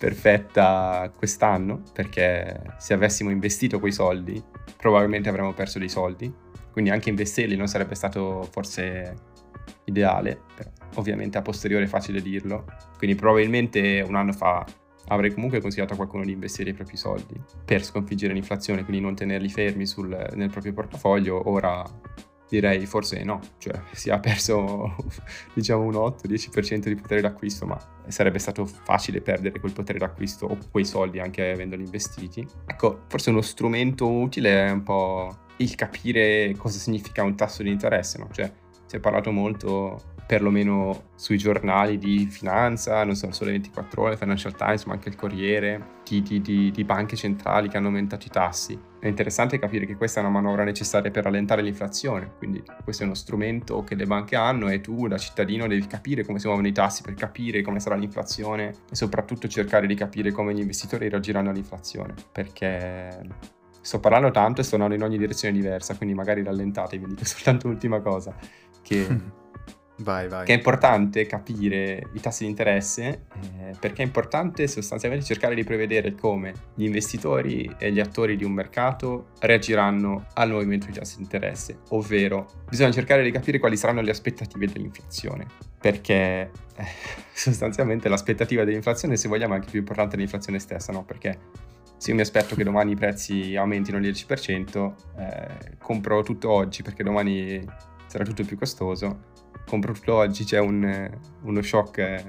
perfetta quest'anno, perché se avessimo investito quei soldi, probabilmente avremmo perso dei soldi. Quindi anche investirli non sarebbe stato forse ideale, ovviamente a posteriore è facile dirlo. Quindi probabilmente un anno fa avrei comunque consigliato a qualcuno di investire i propri soldi per sconfiggere l'inflazione, quindi non tenerli fermi sul, nel proprio portafoglio. Ora direi forse no, cioè [laughs] si è perso [laughs] diciamo un 8-10% di potere d'acquisto, ma sarebbe stato facile perdere quel potere d'acquisto o quei soldi anche avendoli investiti. Ecco, forse uno strumento utile è un po' il capire cosa significa un tasso di interesse, no? Cioè, si è parlato molto perlomeno sui giornali di finanza, non so, Sole 24 Ore, Financial Times, ma anche il Corriere, di, di, di, di, banche centrali che hanno aumentato i tassi. È interessante capire che questa è una manovra necessaria per rallentare l'inflazione, quindi questo è uno strumento che le banche hanno e tu da cittadino devi capire come si muovono i tassi per capire come sarà l'inflazione e soprattutto cercare di capire come gli investitori reagiranno all'inflazione, perché sto parlando tanto e sto andando in ogni direzione diversa, quindi magari rallentatevi, dico [laughs] soltanto l'ultima cosa, che [laughs] Vai, vai. Che è importante capire i tassi di interesse eh, perché è importante sostanzialmente cercare di prevedere come gli investitori e gli attori di un mercato reagiranno al movimento di tassi di interesse, ovvero bisogna cercare di capire quali saranno le aspettative dell'inflazione, perché eh, [laughs] sostanzialmente l'aspettativa dell'inflazione, se vogliamo, è anche più importante dell'inflazione stessa, no? Perché se io mi aspetto che domani i prezzi aumentino il 10%, eh, compro tutto oggi perché domani sarà tutto più costoso compro tutto oggi, c'è un, uno shock eh,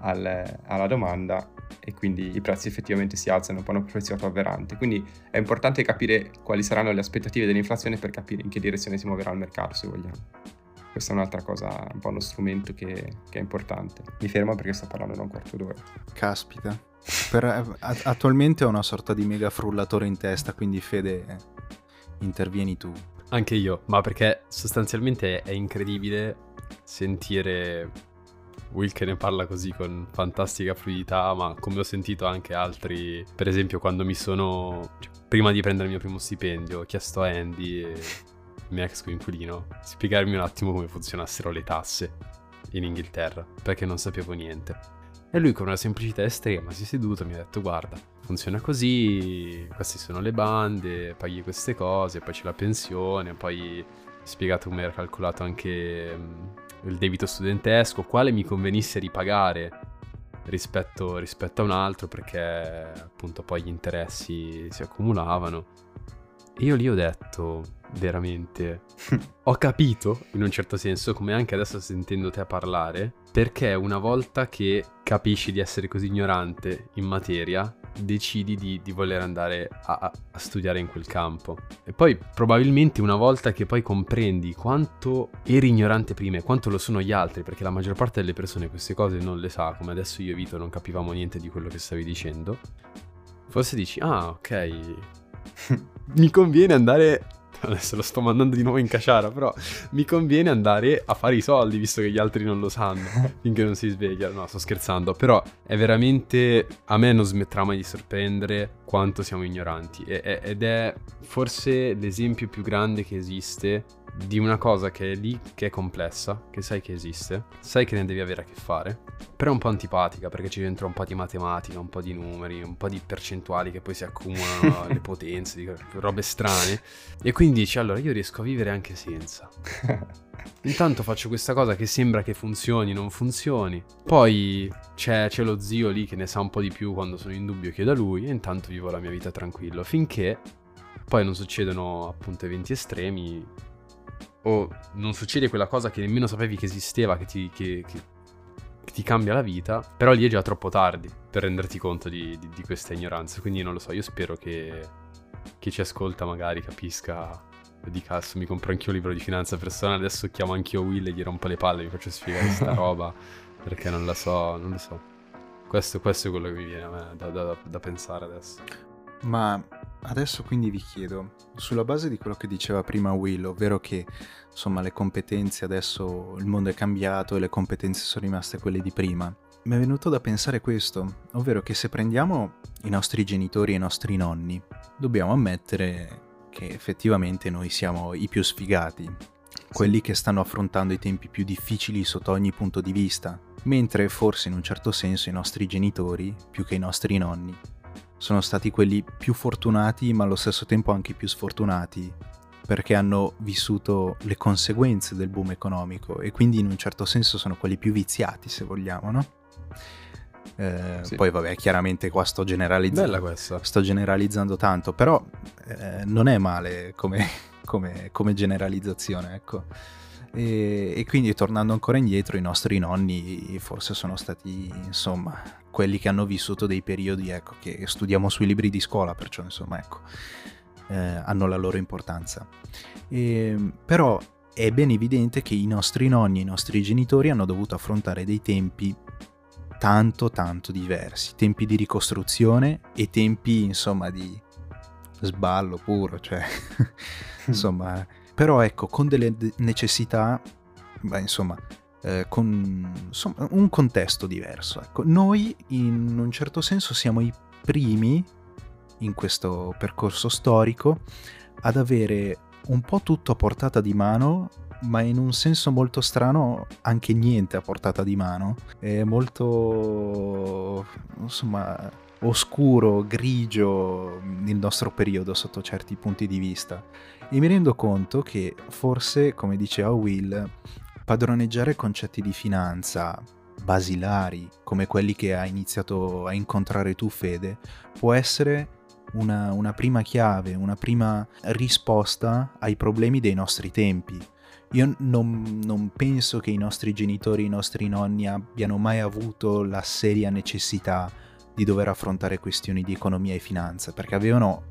al, alla domanda e quindi i prezzi effettivamente si alzano, poi hanno prezioso avverante. Quindi è importante capire quali saranno le aspettative dell'inflazione per capire in che direzione si muoverà il mercato, se vogliamo. Questa è un'altra cosa, un po' uno strumento che, che è importante. Mi fermo perché sto parlando da un quarto d'ora. Caspita. Per, eh, attualmente ho una sorta di mega frullatore in testa, quindi Fede, intervieni tu. Anche io, ma perché sostanzialmente è incredibile sentire Will che ne parla così con fantastica fluidità, ma come ho sentito anche altri, per esempio quando mi sono, cioè, prima di prendere il mio primo stipendio, ho chiesto a Andy, il mio ex coinquilino, spiegarmi un attimo come funzionassero le tasse in Inghilterra, perché non sapevo niente. E lui con una semplicità estrema si è seduto e mi ha detto guarda, funziona così, queste sono le bande, paghi queste cose, poi c'è la pensione, poi spiegato come era calcolato anche il debito studentesco, quale mi convenisse ripagare rispetto, rispetto a un altro perché appunto poi gli interessi si accumulavano. E io lì ho detto, veramente, [laughs] ho capito in un certo senso, come anche adesso sentendo te parlare, perché una volta che capisci di essere così ignorante in materia, decidi di, di voler andare a, a, studiare in quel campo. E poi probabilmente una volta che poi comprendi quanto eri ignorante prima e quanto lo sono gli altri, perché la maggior parte delle persone queste cose non le sa, come adesso io e Vito non capivamo niente di quello che stavi dicendo, forse dici, ah ok, [laughs] mi conviene andare [laughs] adesso lo sto mandando di nuovo in caciara, però mi conviene andare a fare i soldi visto che gli altri non lo sanno [laughs] finché non si svegliano. No, sto scherzando, però è veramente a me non smetterà mai di sorprendere quanto siamo ignoranti ed è forse l'esempio più grande che esiste di una cosa che è lì, che è complessa, che sai che esiste, sai che ne devi avere a che fare, però è un po' antipatica perché ci entra un po' di matematica, un po' di numeri, un po' di percentuali che poi si accumulano, [laughs] le potenze, di robe strane. E quindi dici, allora io riesco a vivere anche senza. [laughs] Intanto faccio questa cosa che sembra che funzioni, non funzioni. Poi c'è, c'è, lo zio lì che ne sa un po' di più quando sono in dubbio, chiedo a lui e intanto vivo la mia vita tranquillo. Finché poi non succedono appunto eventi estremi o non succede quella cosa che nemmeno sapevi che esisteva, che ti, che, che, che ti cambia la vita, però lì è già troppo tardi per renderti conto di, di, di questa ignoranza. Quindi non lo so, io spero che chi ci ascolta magari capisca di cazzo mi compro anch'io un libro di finanza personale, adesso chiamo anch'io Will e gli rompo le palle, mi faccio spiegare sta [laughs] roba, perché non la so, non lo so. Questo, questo, è quello che mi viene a me da, da, da pensare adesso. Ma adesso quindi vi chiedo, sulla base di quello che diceva prima Will, ovvero che insomma le competenze adesso il mondo è cambiato e le competenze sono rimaste quelle di prima, mi è venuto da pensare questo, ovvero che se prendiamo i nostri genitori e i nostri nonni, dobbiamo ammettere che effettivamente noi siamo i più sfigati, quelli che stanno affrontando i tempi più difficili sotto ogni punto di vista, mentre forse in un certo senso i nostri genitori, più che i nostri nonni, sono stati quelli più fortunati ma allo stesso tempo anche più sfortunati perché hanno vissuto le conseguenze del boom economico e quindi in un certo senso sono quelli più viziati se vogliamo, no? Eh, sì. Poi vabbè, chiaramente qua sto generalizzando, sto generalizzando tanto, però eh, non è male come, come, come generalizzazione, ecco. E, e, quindi tornando ancora indietro, i nostri nonni forse sono stati, insomma, quelli che hanno vissuto dei periodi, ecco, che studiamo sui libri di scuola, perciò, insomma, ecco, eh, hanno la loro importanza. E, però è ben evidente che i nostri nonni i nostri genitori hanno dovuto affrontare dei tempi tanto tanto diversi, tempi di ricostruzione e tempi insomma di sballo puro, cioè [laughs] insomma, però ecco, con delle necessità, beh, insomma, eh, con insomma, un contesto diverso. Ecco. Noi in un certo senso siamo i primi in questo percorso storico ad avere un po' tutto a portata di mano ma in un senso molto strano anche niente a portata di mano. È molto, insomma, oscuro, grigio il nostro periodo sotto certi punti di vista. E mi rendo conto che forse, come diceva Will, padroneggiare concetti di finanza basilari, come quelli che hai iniziato a incontrare tu, Fede, può essere una, una prima chiave, una prima risposta ai problemi dei nostri tempi. Io non, non, penso che i nostri genitori, i nostri nonni abbiano mai avuto la seria necessità di dover affrontare questioni di economia e finanza, perché avevano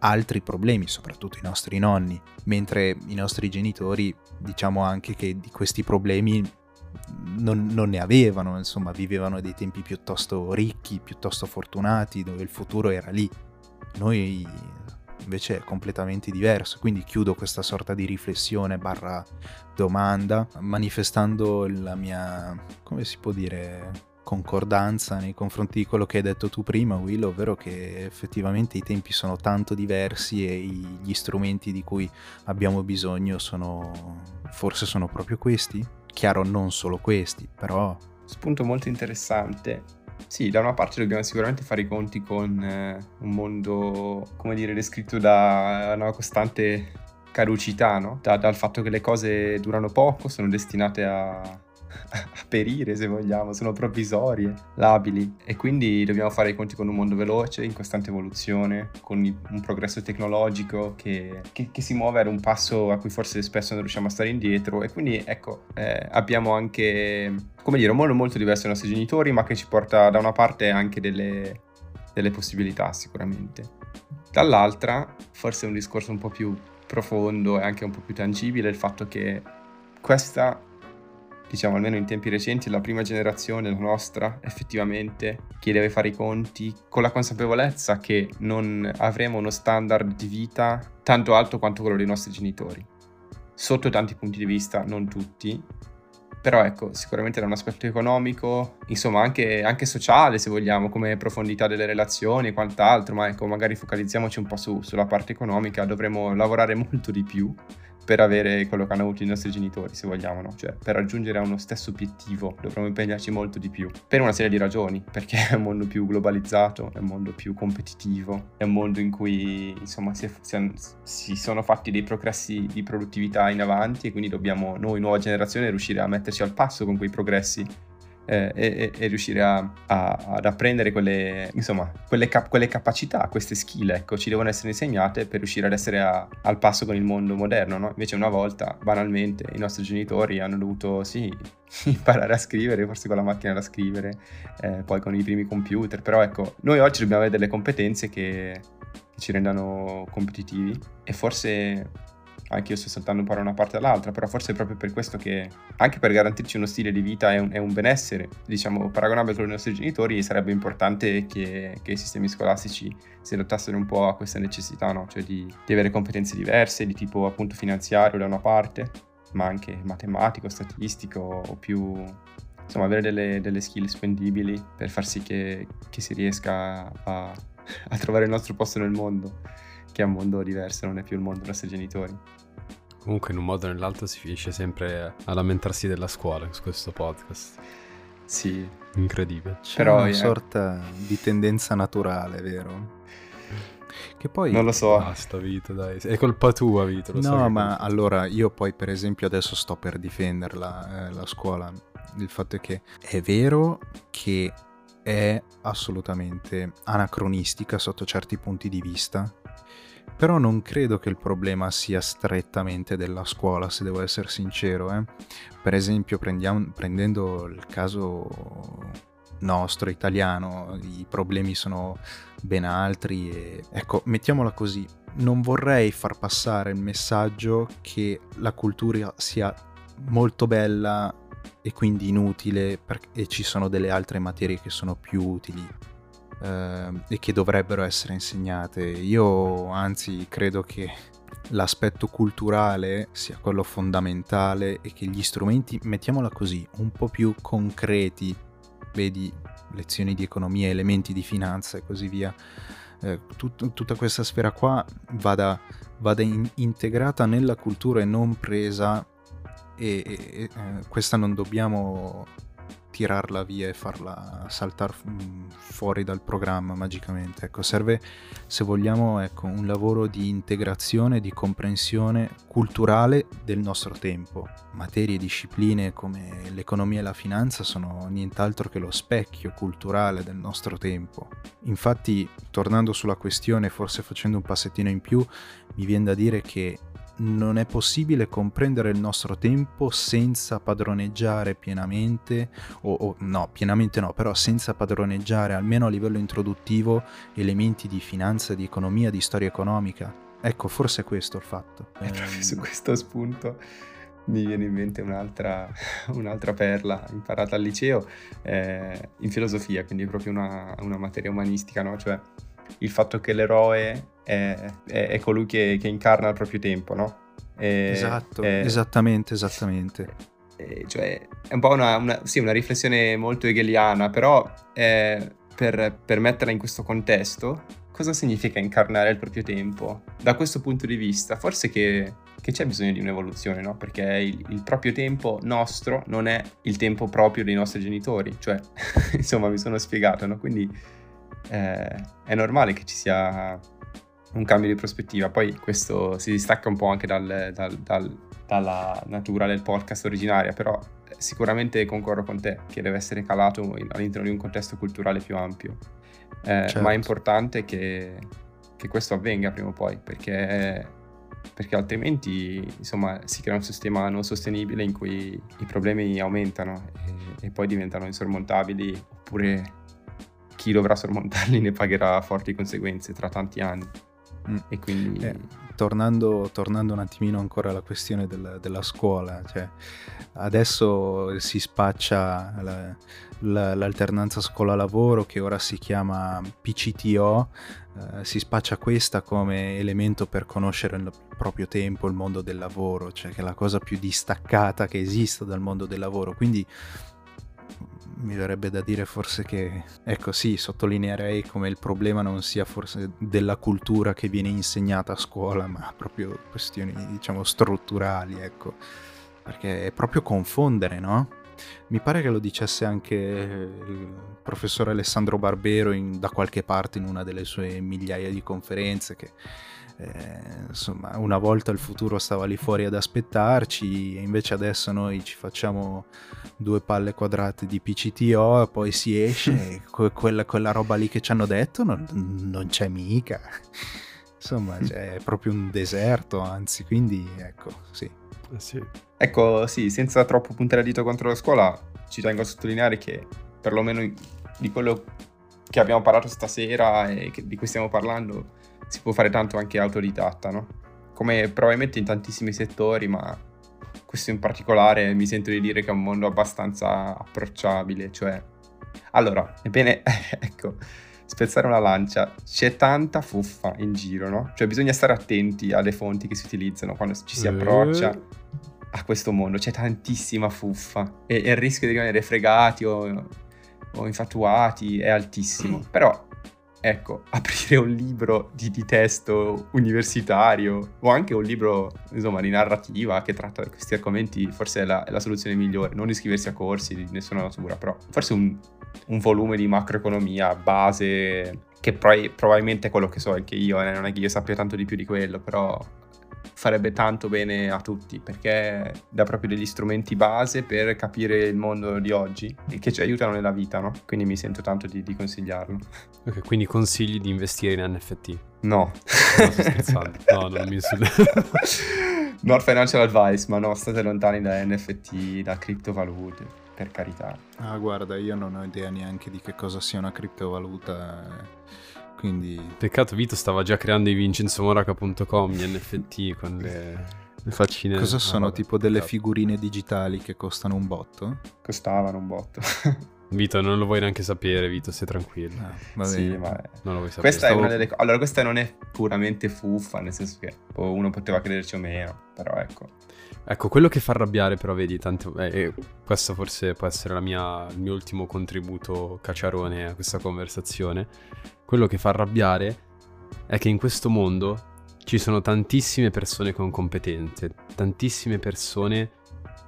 altri problemi, soprattutto i nostri nonni, mentre i nostri genitori diciamo anche che di questi problemi non, non, ne avevano, insomma vivevano dei tempi piuttosto ricchi, piuttosto fortunati, dove il futuro era lì. Noi invece è completamente diverso. Quindi chiudo questa sorta di riflessione barra domanda manifestando la mia, come si può dire, concordanza nei confronti di quello che hai detto tu prima, Will, ovvero che effettivamente i tempi sono tanto diversi e gli strumenti di cui abbiamo bisogno sono forse sono proprio questi. Chiaro, non solo questi, però... Spunto molto interessante sì, da una parte dobbiamo sicuramente fare i conti con eh, un mondo, come dire, descritto da una costante caducità, no? Da, dal fatto che le cose durano poco, sono destinate a, a perire se vogliamo, sono provvisorie, labili e quindi dobbiamo fare i conti con un mondo veloce, in costante evoluzione, con un progresso tecnologico che, che, che si muove ad un passo a cui forse spesso non riusciamo a stare indietro e quindi ecco eh, abbiamo anche come dire un mondo molto diverso dai nostri genitori ma che ci porta da una parte anche delle, delle possibilità sicuramente. Dall'altra forse un discorso un po' più profondo e anche un po' più tangibile il fatto che questa diciamo almeno in tempi recenti, la prima generazione, la nostra, effettivamente, che deve fare i conti con la consapevolezza che non avremo uno standard di vita tanto alto quanto quello dei nostri genitori. Sotto tanti punti di vista, non tutti, però ecco, sicuramente da un aspetto economico, insomma anche, anche, sociale se vogliamo, come profondità delle relazioni e quant'altro, ma ecco, magari focalizziamoci un po' su, sulla parte economica, dovremo lavorare molto di più per avere quello che hanno avuto i nostri genitori, se vogliamo, no? Cioè, per raggiungere uno stesso obiettivo dovremmo impegnarci molto di più, per una serie di ragioni, perché è un mondo più globalizzato, è un mondo più competitivo, è un mondo in cui, insomma, si, si, si sono fatti dei progressi di produttività in avanti e quindi dobbiamo, noi, nuova generazione, riuscire a metterci al passo con quei progressi eh, e, e, riuscire a, a, ad apprendere quelle, insomma, quelle, cap- quelle, capacità, queste skill, ecco, ci devono essere insegnate per riuscire ad essere a, al passo con il mondo moderno, no? Invece una volta, banalmente, i nostri genitori hanno dovuto, sì, [laughs] imparare a scrivere, forse con la macchina da scrivere, eh, poi con i primi computer, però ecco, noi oggi dobbiamo avere delle competenze che, che ci rendano competitivi e forse anche io sto saltando un po' da una parte all'altra, però forse è proprio per questo che anche per garantirci uno stile di vita e un, un benessere, diciamo, paragonabile con i nostri genitori, sarebbe importante che, che, i sistemi scolastici si adattassero un po' a questa necessità, no? Cioè di, di avere competenze diverse, di tipo appunto finanziario da una parte, ma anche matematico, statistico o più insomma avere delle, delle, skill spendibili per far sì che, che si riesca a, a, trovare il nostro posto nel mondo, che è un mondo diverso, non è più il mondo dei nostri genitori. Comunque in un modo o nell'altro si finisce sempre a lamentarsi della scuola su questo podcast. Sì. Incredibile. C'è Però una è... sorta di tendenza naturale, vero? Che poi... Non lo so. Basta Vito, dai. È colpa tua Vito. no, so ma allora io poi per esempio adesso sto per difenderla, eh, la scuola. Il fatto è che è vero che è assolutamente anacronistica sotto certi punti di vista però non credo che il problema sia strettamente della scuola, se devo essere sincero. Eh. Per esempio, prendendo il caso nostro italiano, i problemi sono ben altri e ecco, mettiamola così, non vorrei far passare il messaggio che la cultura sia molto bella e quindi inutile e ci sono delle altre materie che sono più utili eh, e che dovrebbero essere insegnate. Io anzi credo che l'aspetto culturale sia quello fondamentale e che gli strumenti, mettiamola così, un po' più concreti, vedi lezioni di economia, elementi di finanza e così via, eh, tut- tutta questa sfera qua vada, vada in- integrata nella cultura e non presa e, e, e eh, questa non dobbiamo tirarla via e farla saltare mm, fuori dal programma magicamente. Ecco, serve, se vogliamo, ecco, un lavoro di integrazione, di comprensione culturale del nostro tempo. Materie e discipline come l'economia e la finanza sono nient'altro che lo specchio culturale del nostro tempo. Infatti, tornando sulla questione, forse facendo un passettino in più, mi viene da dire che non è possibile comprendere il nostro tempo senza padroneggiare pienamente, o, o, no, pienamente no, però senza padroneggiare almeno a livello introduttivo elementi di finanza, di economia, di storia economica. Ecco, forse è questo il fatto. E proprio su questo spunto mi viene in mente un'altra, [laughs] un'altra perla imparata al liceo eh, in filosofia, quindi proprio una, una materia umanistica, no? Cioè il fatto che l'eroe è, è, è colui che, che, incarna il proprio tempo, no? Esatto, è, esattamente, esattamente. cioè, è un po' una, una, sì, una riflessione molto hegeliana, però per, per metterla in questo contesto, cosa significa incarnare il proprio tempo? Da questo punto di vista, forse che, che c'è bisogno di un'evoluzione, no? Perché il, il, proprio tempo nostro non è il tempo proprio dei nostri genitori, cioè, [laughs] insomma, mi sono spiegato, no? Quindi eh, è normale che ci sia un cambio di prospettiva. Poi questo si distacca un po' anche dal, dal, dal, dalla natura del podcast originaria, però sicuramente concordo con te che deve essere calato all'interno di un contesto culturale più ampio. Eh, certo. Ma è importante che, che, questo avvenga prima o poi, perché, perché altrimenti insomma, si crea un sistema non sostenibile in cui i problemi aumentano e, e poi diventano insormontabili oppure chi dovrà sormontarli ne pagherà forti conseguenze tra tanti anni. Mm. E quindi... Eh, tornando, tornando, un attimino ancora alla questione del, della scuola, cioè, adesso si spaccia la, la, l'alternanza scuola-lavoro che ora si chiama PCTO, eh, si spaccia questa come elemento per conoscere il proprio tempo, il mondo del lavoro, cioè che è la cosa più distaccata che esista dal mondo del lavoro. Quindi mi verrebbe da dire forse che, ecco sì, sottolineerei come il problema non sia forse della cultura che viene insegnata a scuola, ma proprio questioni, diciamo, strutturali, ecco. Perché è proprio confondere, no? Mi pare che lo dicesse anche il professor Alessandro Barbero in, da qualche parte in una delle sue migliaia di conferenze che eh, insomma una volta il futuro stava lì fuori ad aspettarci e invece adesso noi ci facciamo due palle quadrate di PCTO e poi si esce [laughs] e que- quella, quella, roba lì che ci hanno detto non, non c'è mica insomma [laughs] cioè, è proprio un deserto anzi quindi ecco sì. Eh sì. ecco sì senza troppo puntare il dito contro la scuola ci tengo a sottolineare che perlomeno di quello che abbiamo parlato stasera e che, di cui stiamo parlando si può fare tanto anche autodidatta, no? Come probabilmente in tantissimi settori, ma questo in particolare mi sento di dire che è un mondo abbastanza approcciabile, cioè... Allora, ebbene, [laughs] ecco, spezzare una lancia, c'è tanta fuffa in giro, no? Cioè bisogna stare attenti alle fonti che si utilizzano quando ci si approccia eh. a questo mondo, c'è tantissima fuffa e, e il rischio di rimanere fregati o, o infatuati è altissimo, [clears throat] però ecco, [laughs] aprire un libro di, di, testo universitario o anche un libro, insomma, di narrativa che tratta questi argomenti, forse è la, è la soluzione migliore. Non iscriversi a corsi di nessuna natura, però forse un, un volume di macroeconomia base, che poi probabilmente è quello che so anche io, eh, non è che io sappia tanto di più di quello, però farebbe tanto bene a tutti perché dà proprio degli strumenti base per capire il mondo di oggi e che ci aiutano nella vita, no? Quindi mi sento tanto di, di consigliarlo. Ok, quindi consigli di investire in NFT? No. No, sto scherzando. [laughs] No, non mi insulto. [laughs] Not financial advice, ma no, state lontani da NFT, da criptovalute, per carità. Ah, guarda, io non ho idea neanche di che cosa sia una criptovaluta quindi... Peccato Vito stava già creando i vincenzomoraca.com, gli NFT con le, le faccine. Cosa sono? No, tipo delle figurine digitali che costano un botto? Costavano un botto. [laughs] Vito, non lo vuoi neanche sapere, Vito, sei tranquillo. Ah, va sì, ma non lo vuoi sapere. Questa Stavo... è una delle Allora, questa non è puramente fuffa, nel senso che uno poteva crederci o meno, però ecco. Ecco, quello che fa arrabbiare però, vedi, tanto, eh, questo forse può essere mia, il mio ultimo contributo cacciarone a questa conversazione, quello che fa arrabbiare è che in questo mondo ci sono tantissime persone con competenze, tantissime persone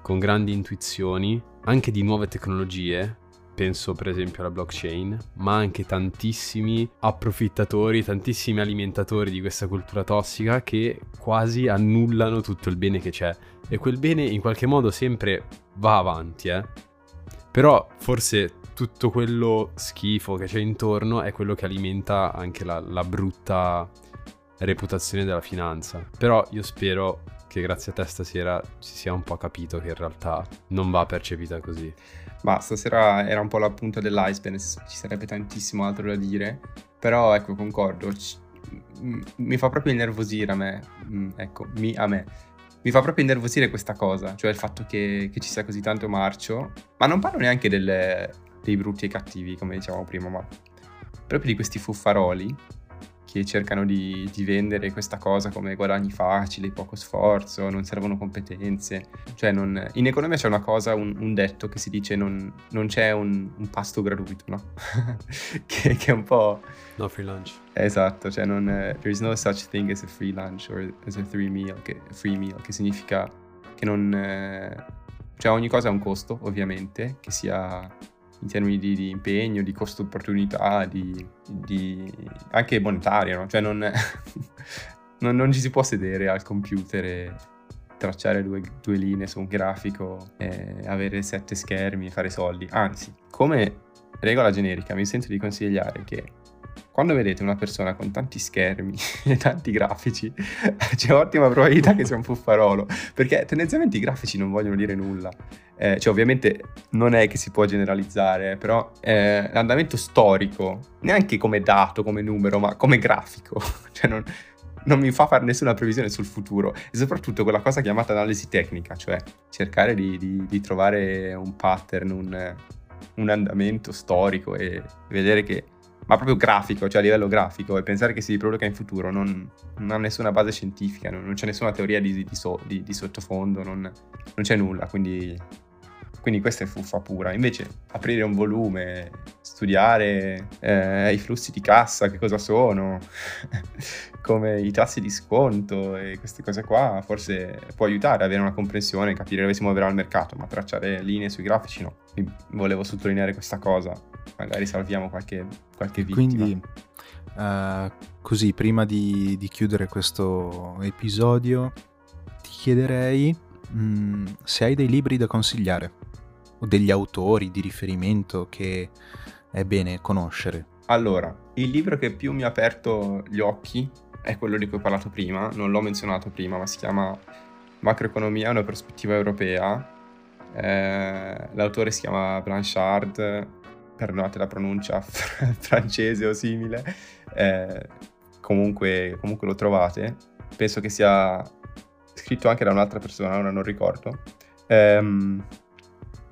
con grandi intuizioni, anche di nuove tecnologie, penso per esempio alla blockchain, ma anche tantissimi approfittatori, tantissimi alimentatori di questa cultura tossica che quasi annullano tutto il bene che c'è e quel bene in qualche modo sempre va avanti, eh. Però forse tutto quello schifo che c'è intorno è quello che alimenta anche la, la brutta reputazione della finanza. Però io spero che grazie a te stasera si sia un po' capito che in realtà non va percepita così. Ma stasera era un po' la punta dell'iceberg, ci sarebbe tantissimo altro da dire, però ecco, concordo, ci, mi fa proprio innervosire a me, mm, ecco, mi, a me mi fa proprio innervosire questa cosa, cioè il fatto che, che ci sia così tanto marcio, ma non parlo neanche delle, dei brutti e cattivi, come dicevamo prima, ma proprio di questi fuffaroli che cercano di, di, vendere questa cosa come guadagni facili, poco sforzo, non servono competenze. Cioè non, in economia c'è una cosa, un, un detto che si dice non, non c'è un, un, pasto gratuito, no? [laughs] che, che, è un po'... No free lunch. Esatto, cioè non... there is no such thing as a free lunch or as a free meal, che, free meal, che significa che non... Cioè ogni cosa ha un costo, ovviamente, che sia in termini di, di impegno, di costo opportunità, di, di, anche monetario, no? Cioè non, [laughs] non, non, ci si può sedere al computer e tracciare due, due linee su un grafico, avere sette schermi e fare soldi. Anzi, come regola generica mi sento di consigliare che quando vedete una persona con tanti schermi [laughs] e tanti grafici, [laughs] c'è ottima probabilità che sia un fuffarolo, perché tendenzialmente i grafici non vogliono dire nulla. Eh, cioè, ovviamente non è che si può generalizzare, però eh, l'andamento storico, neanche come dato, come numero, ma come grafico, [laughs] cioè non, non mi fa fare nessuna previsione sul futuro e soprattutto quella cosa chiamata analisi tecnica, cioè cercare di, di, di trovare un pattern, un, un andamento storico e vedere che ma proprio grafico, cioè a livello grafico, e pensare che si riproduca in futuro non, non ha nessuna base scientifica, non, non c'è nessuna teoria di, di, so, di sottofondo, non, non, c'è nulla, quindi Quindi questa è fuffa pura. Invece aprire un volume, studiare eh, i flussi di cassa, che cosa sono, [laughs] come i tassi di sconto e queste cose qua, forse può aiutare ad avere una comprensione, capire dove si muoverà il mercato, ma tracciare linee sui grafici no. Volevo sottolineare questa cosa, magari salviamo qualche, qualche vittima. Quindi, uh, così, prima di, di chiudere questo episodio, ti chiederei mh, mm, se hai dei libri da consigliare o degli autori di riferimento che è bene conoscere? Allora, il libro che più mi ha aperto gli occhi è quello di cui ho parlato prima, non l'ho menzionato prima, ma si chiama Macroeconomia, una prospettiva europea. Eh, l'autore si chiama Blanchard, perdonate la pronuncia [laughs] francese o simile, eh, comunque, comunque lo trovate. Penso che sia scritto anche da un'altra persona, ora non ricordo. Um,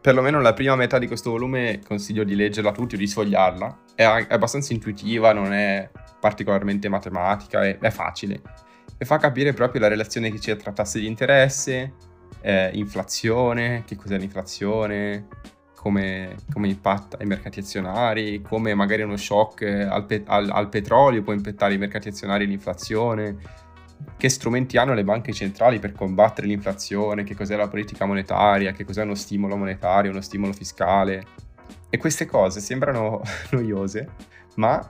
perlomeno la prima metà di questo volume consiglio di leggerla tutti o di sfogliarla. È, è abbastanza intuitiva, non è particolarmente matematica, è, è, facile. E fa capire proprio la relazione che c'è tra tassi di interesse, eh, inflazione, che cos'è l'inflazione, come, come, impatta i mercati azionari, come magari uno shock al, pe- al, al petrolio può impattare i mercati azionari e l'inflazione. Che strumenti hanno le banche centrali per combattere l'inflazione, che cos'è la politica monetaria, che cos'è uno stimolo monetario, uno stimolo fiscale. E queste cose sembrano [laughs] noiose, ma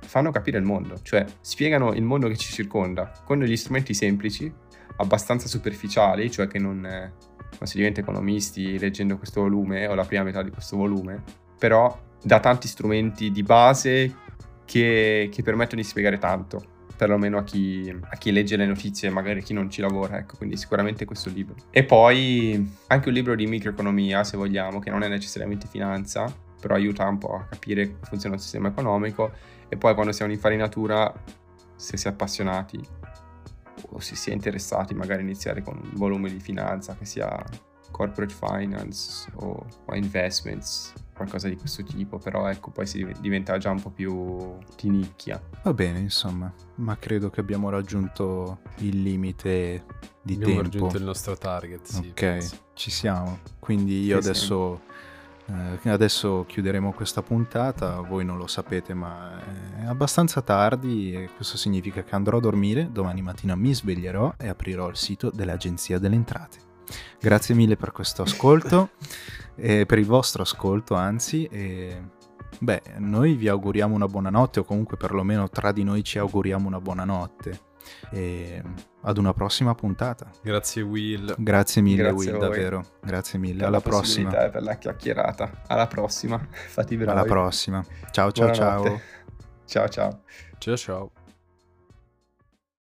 fanno capire il mondo, cioè spiegano il mondo che ci circonda con degli strumenti semplici, abbastanza superficiali, cioè che non, eh, non si diventa economisti leggendo questo volume o la prima metà di questo volume, però da tanti strumenti di base che, che permettono di spiegare tanto perlomeno a chi, a chi legge le notizie, magari chi non ci lavora, ecco, quindi sicuramente questo libro. E poi anche un libro di microeconomia, se vogliamo, che non è necessariamente finanza, però aiuta un po' a capire come funziona il sistema economico e poi quando siamo in infarinatura, se si è appassionati o se si è interessati, magari iniziare con un volume di finanza che sia corporate finance o, o investments qualcosa di questo tipo, però ecco, poi si diventa già un po' più di nicchia. Va bene, insomma, ma credo che abbiamo raggiunto il limite di abbiamo tempo. Abbiamo raggiunto il nostro target, sì. Ok, penso. ci siamo. Quindi io sì, adesso, eh, adesso chiuderemo questa puntata, voi non lo sapete, ma è abbastanza tardi e questo significa che andrò a dormire, domani mattina mi sveglierò e aprirò il sito dell'Agenzia delle Entrate. Grazie mille per questo ascolto, e per il vostro ascolto anzi. E, beh, noi vi auguriamo una buona notte o comunque perlomeno tra di noi ci auguriamo una buona notte. E ad una prossima puntata. Grazie Will. Grazie mille Grazie Will, davvero. Grazie mille. Per Alla prossima. per la chiacchierata. Alla prossima. [laughs] Fatti bravi. Alla prossima. Ciao ciao Buonanotte. ciao. Ciao ciao. Ciao ciao.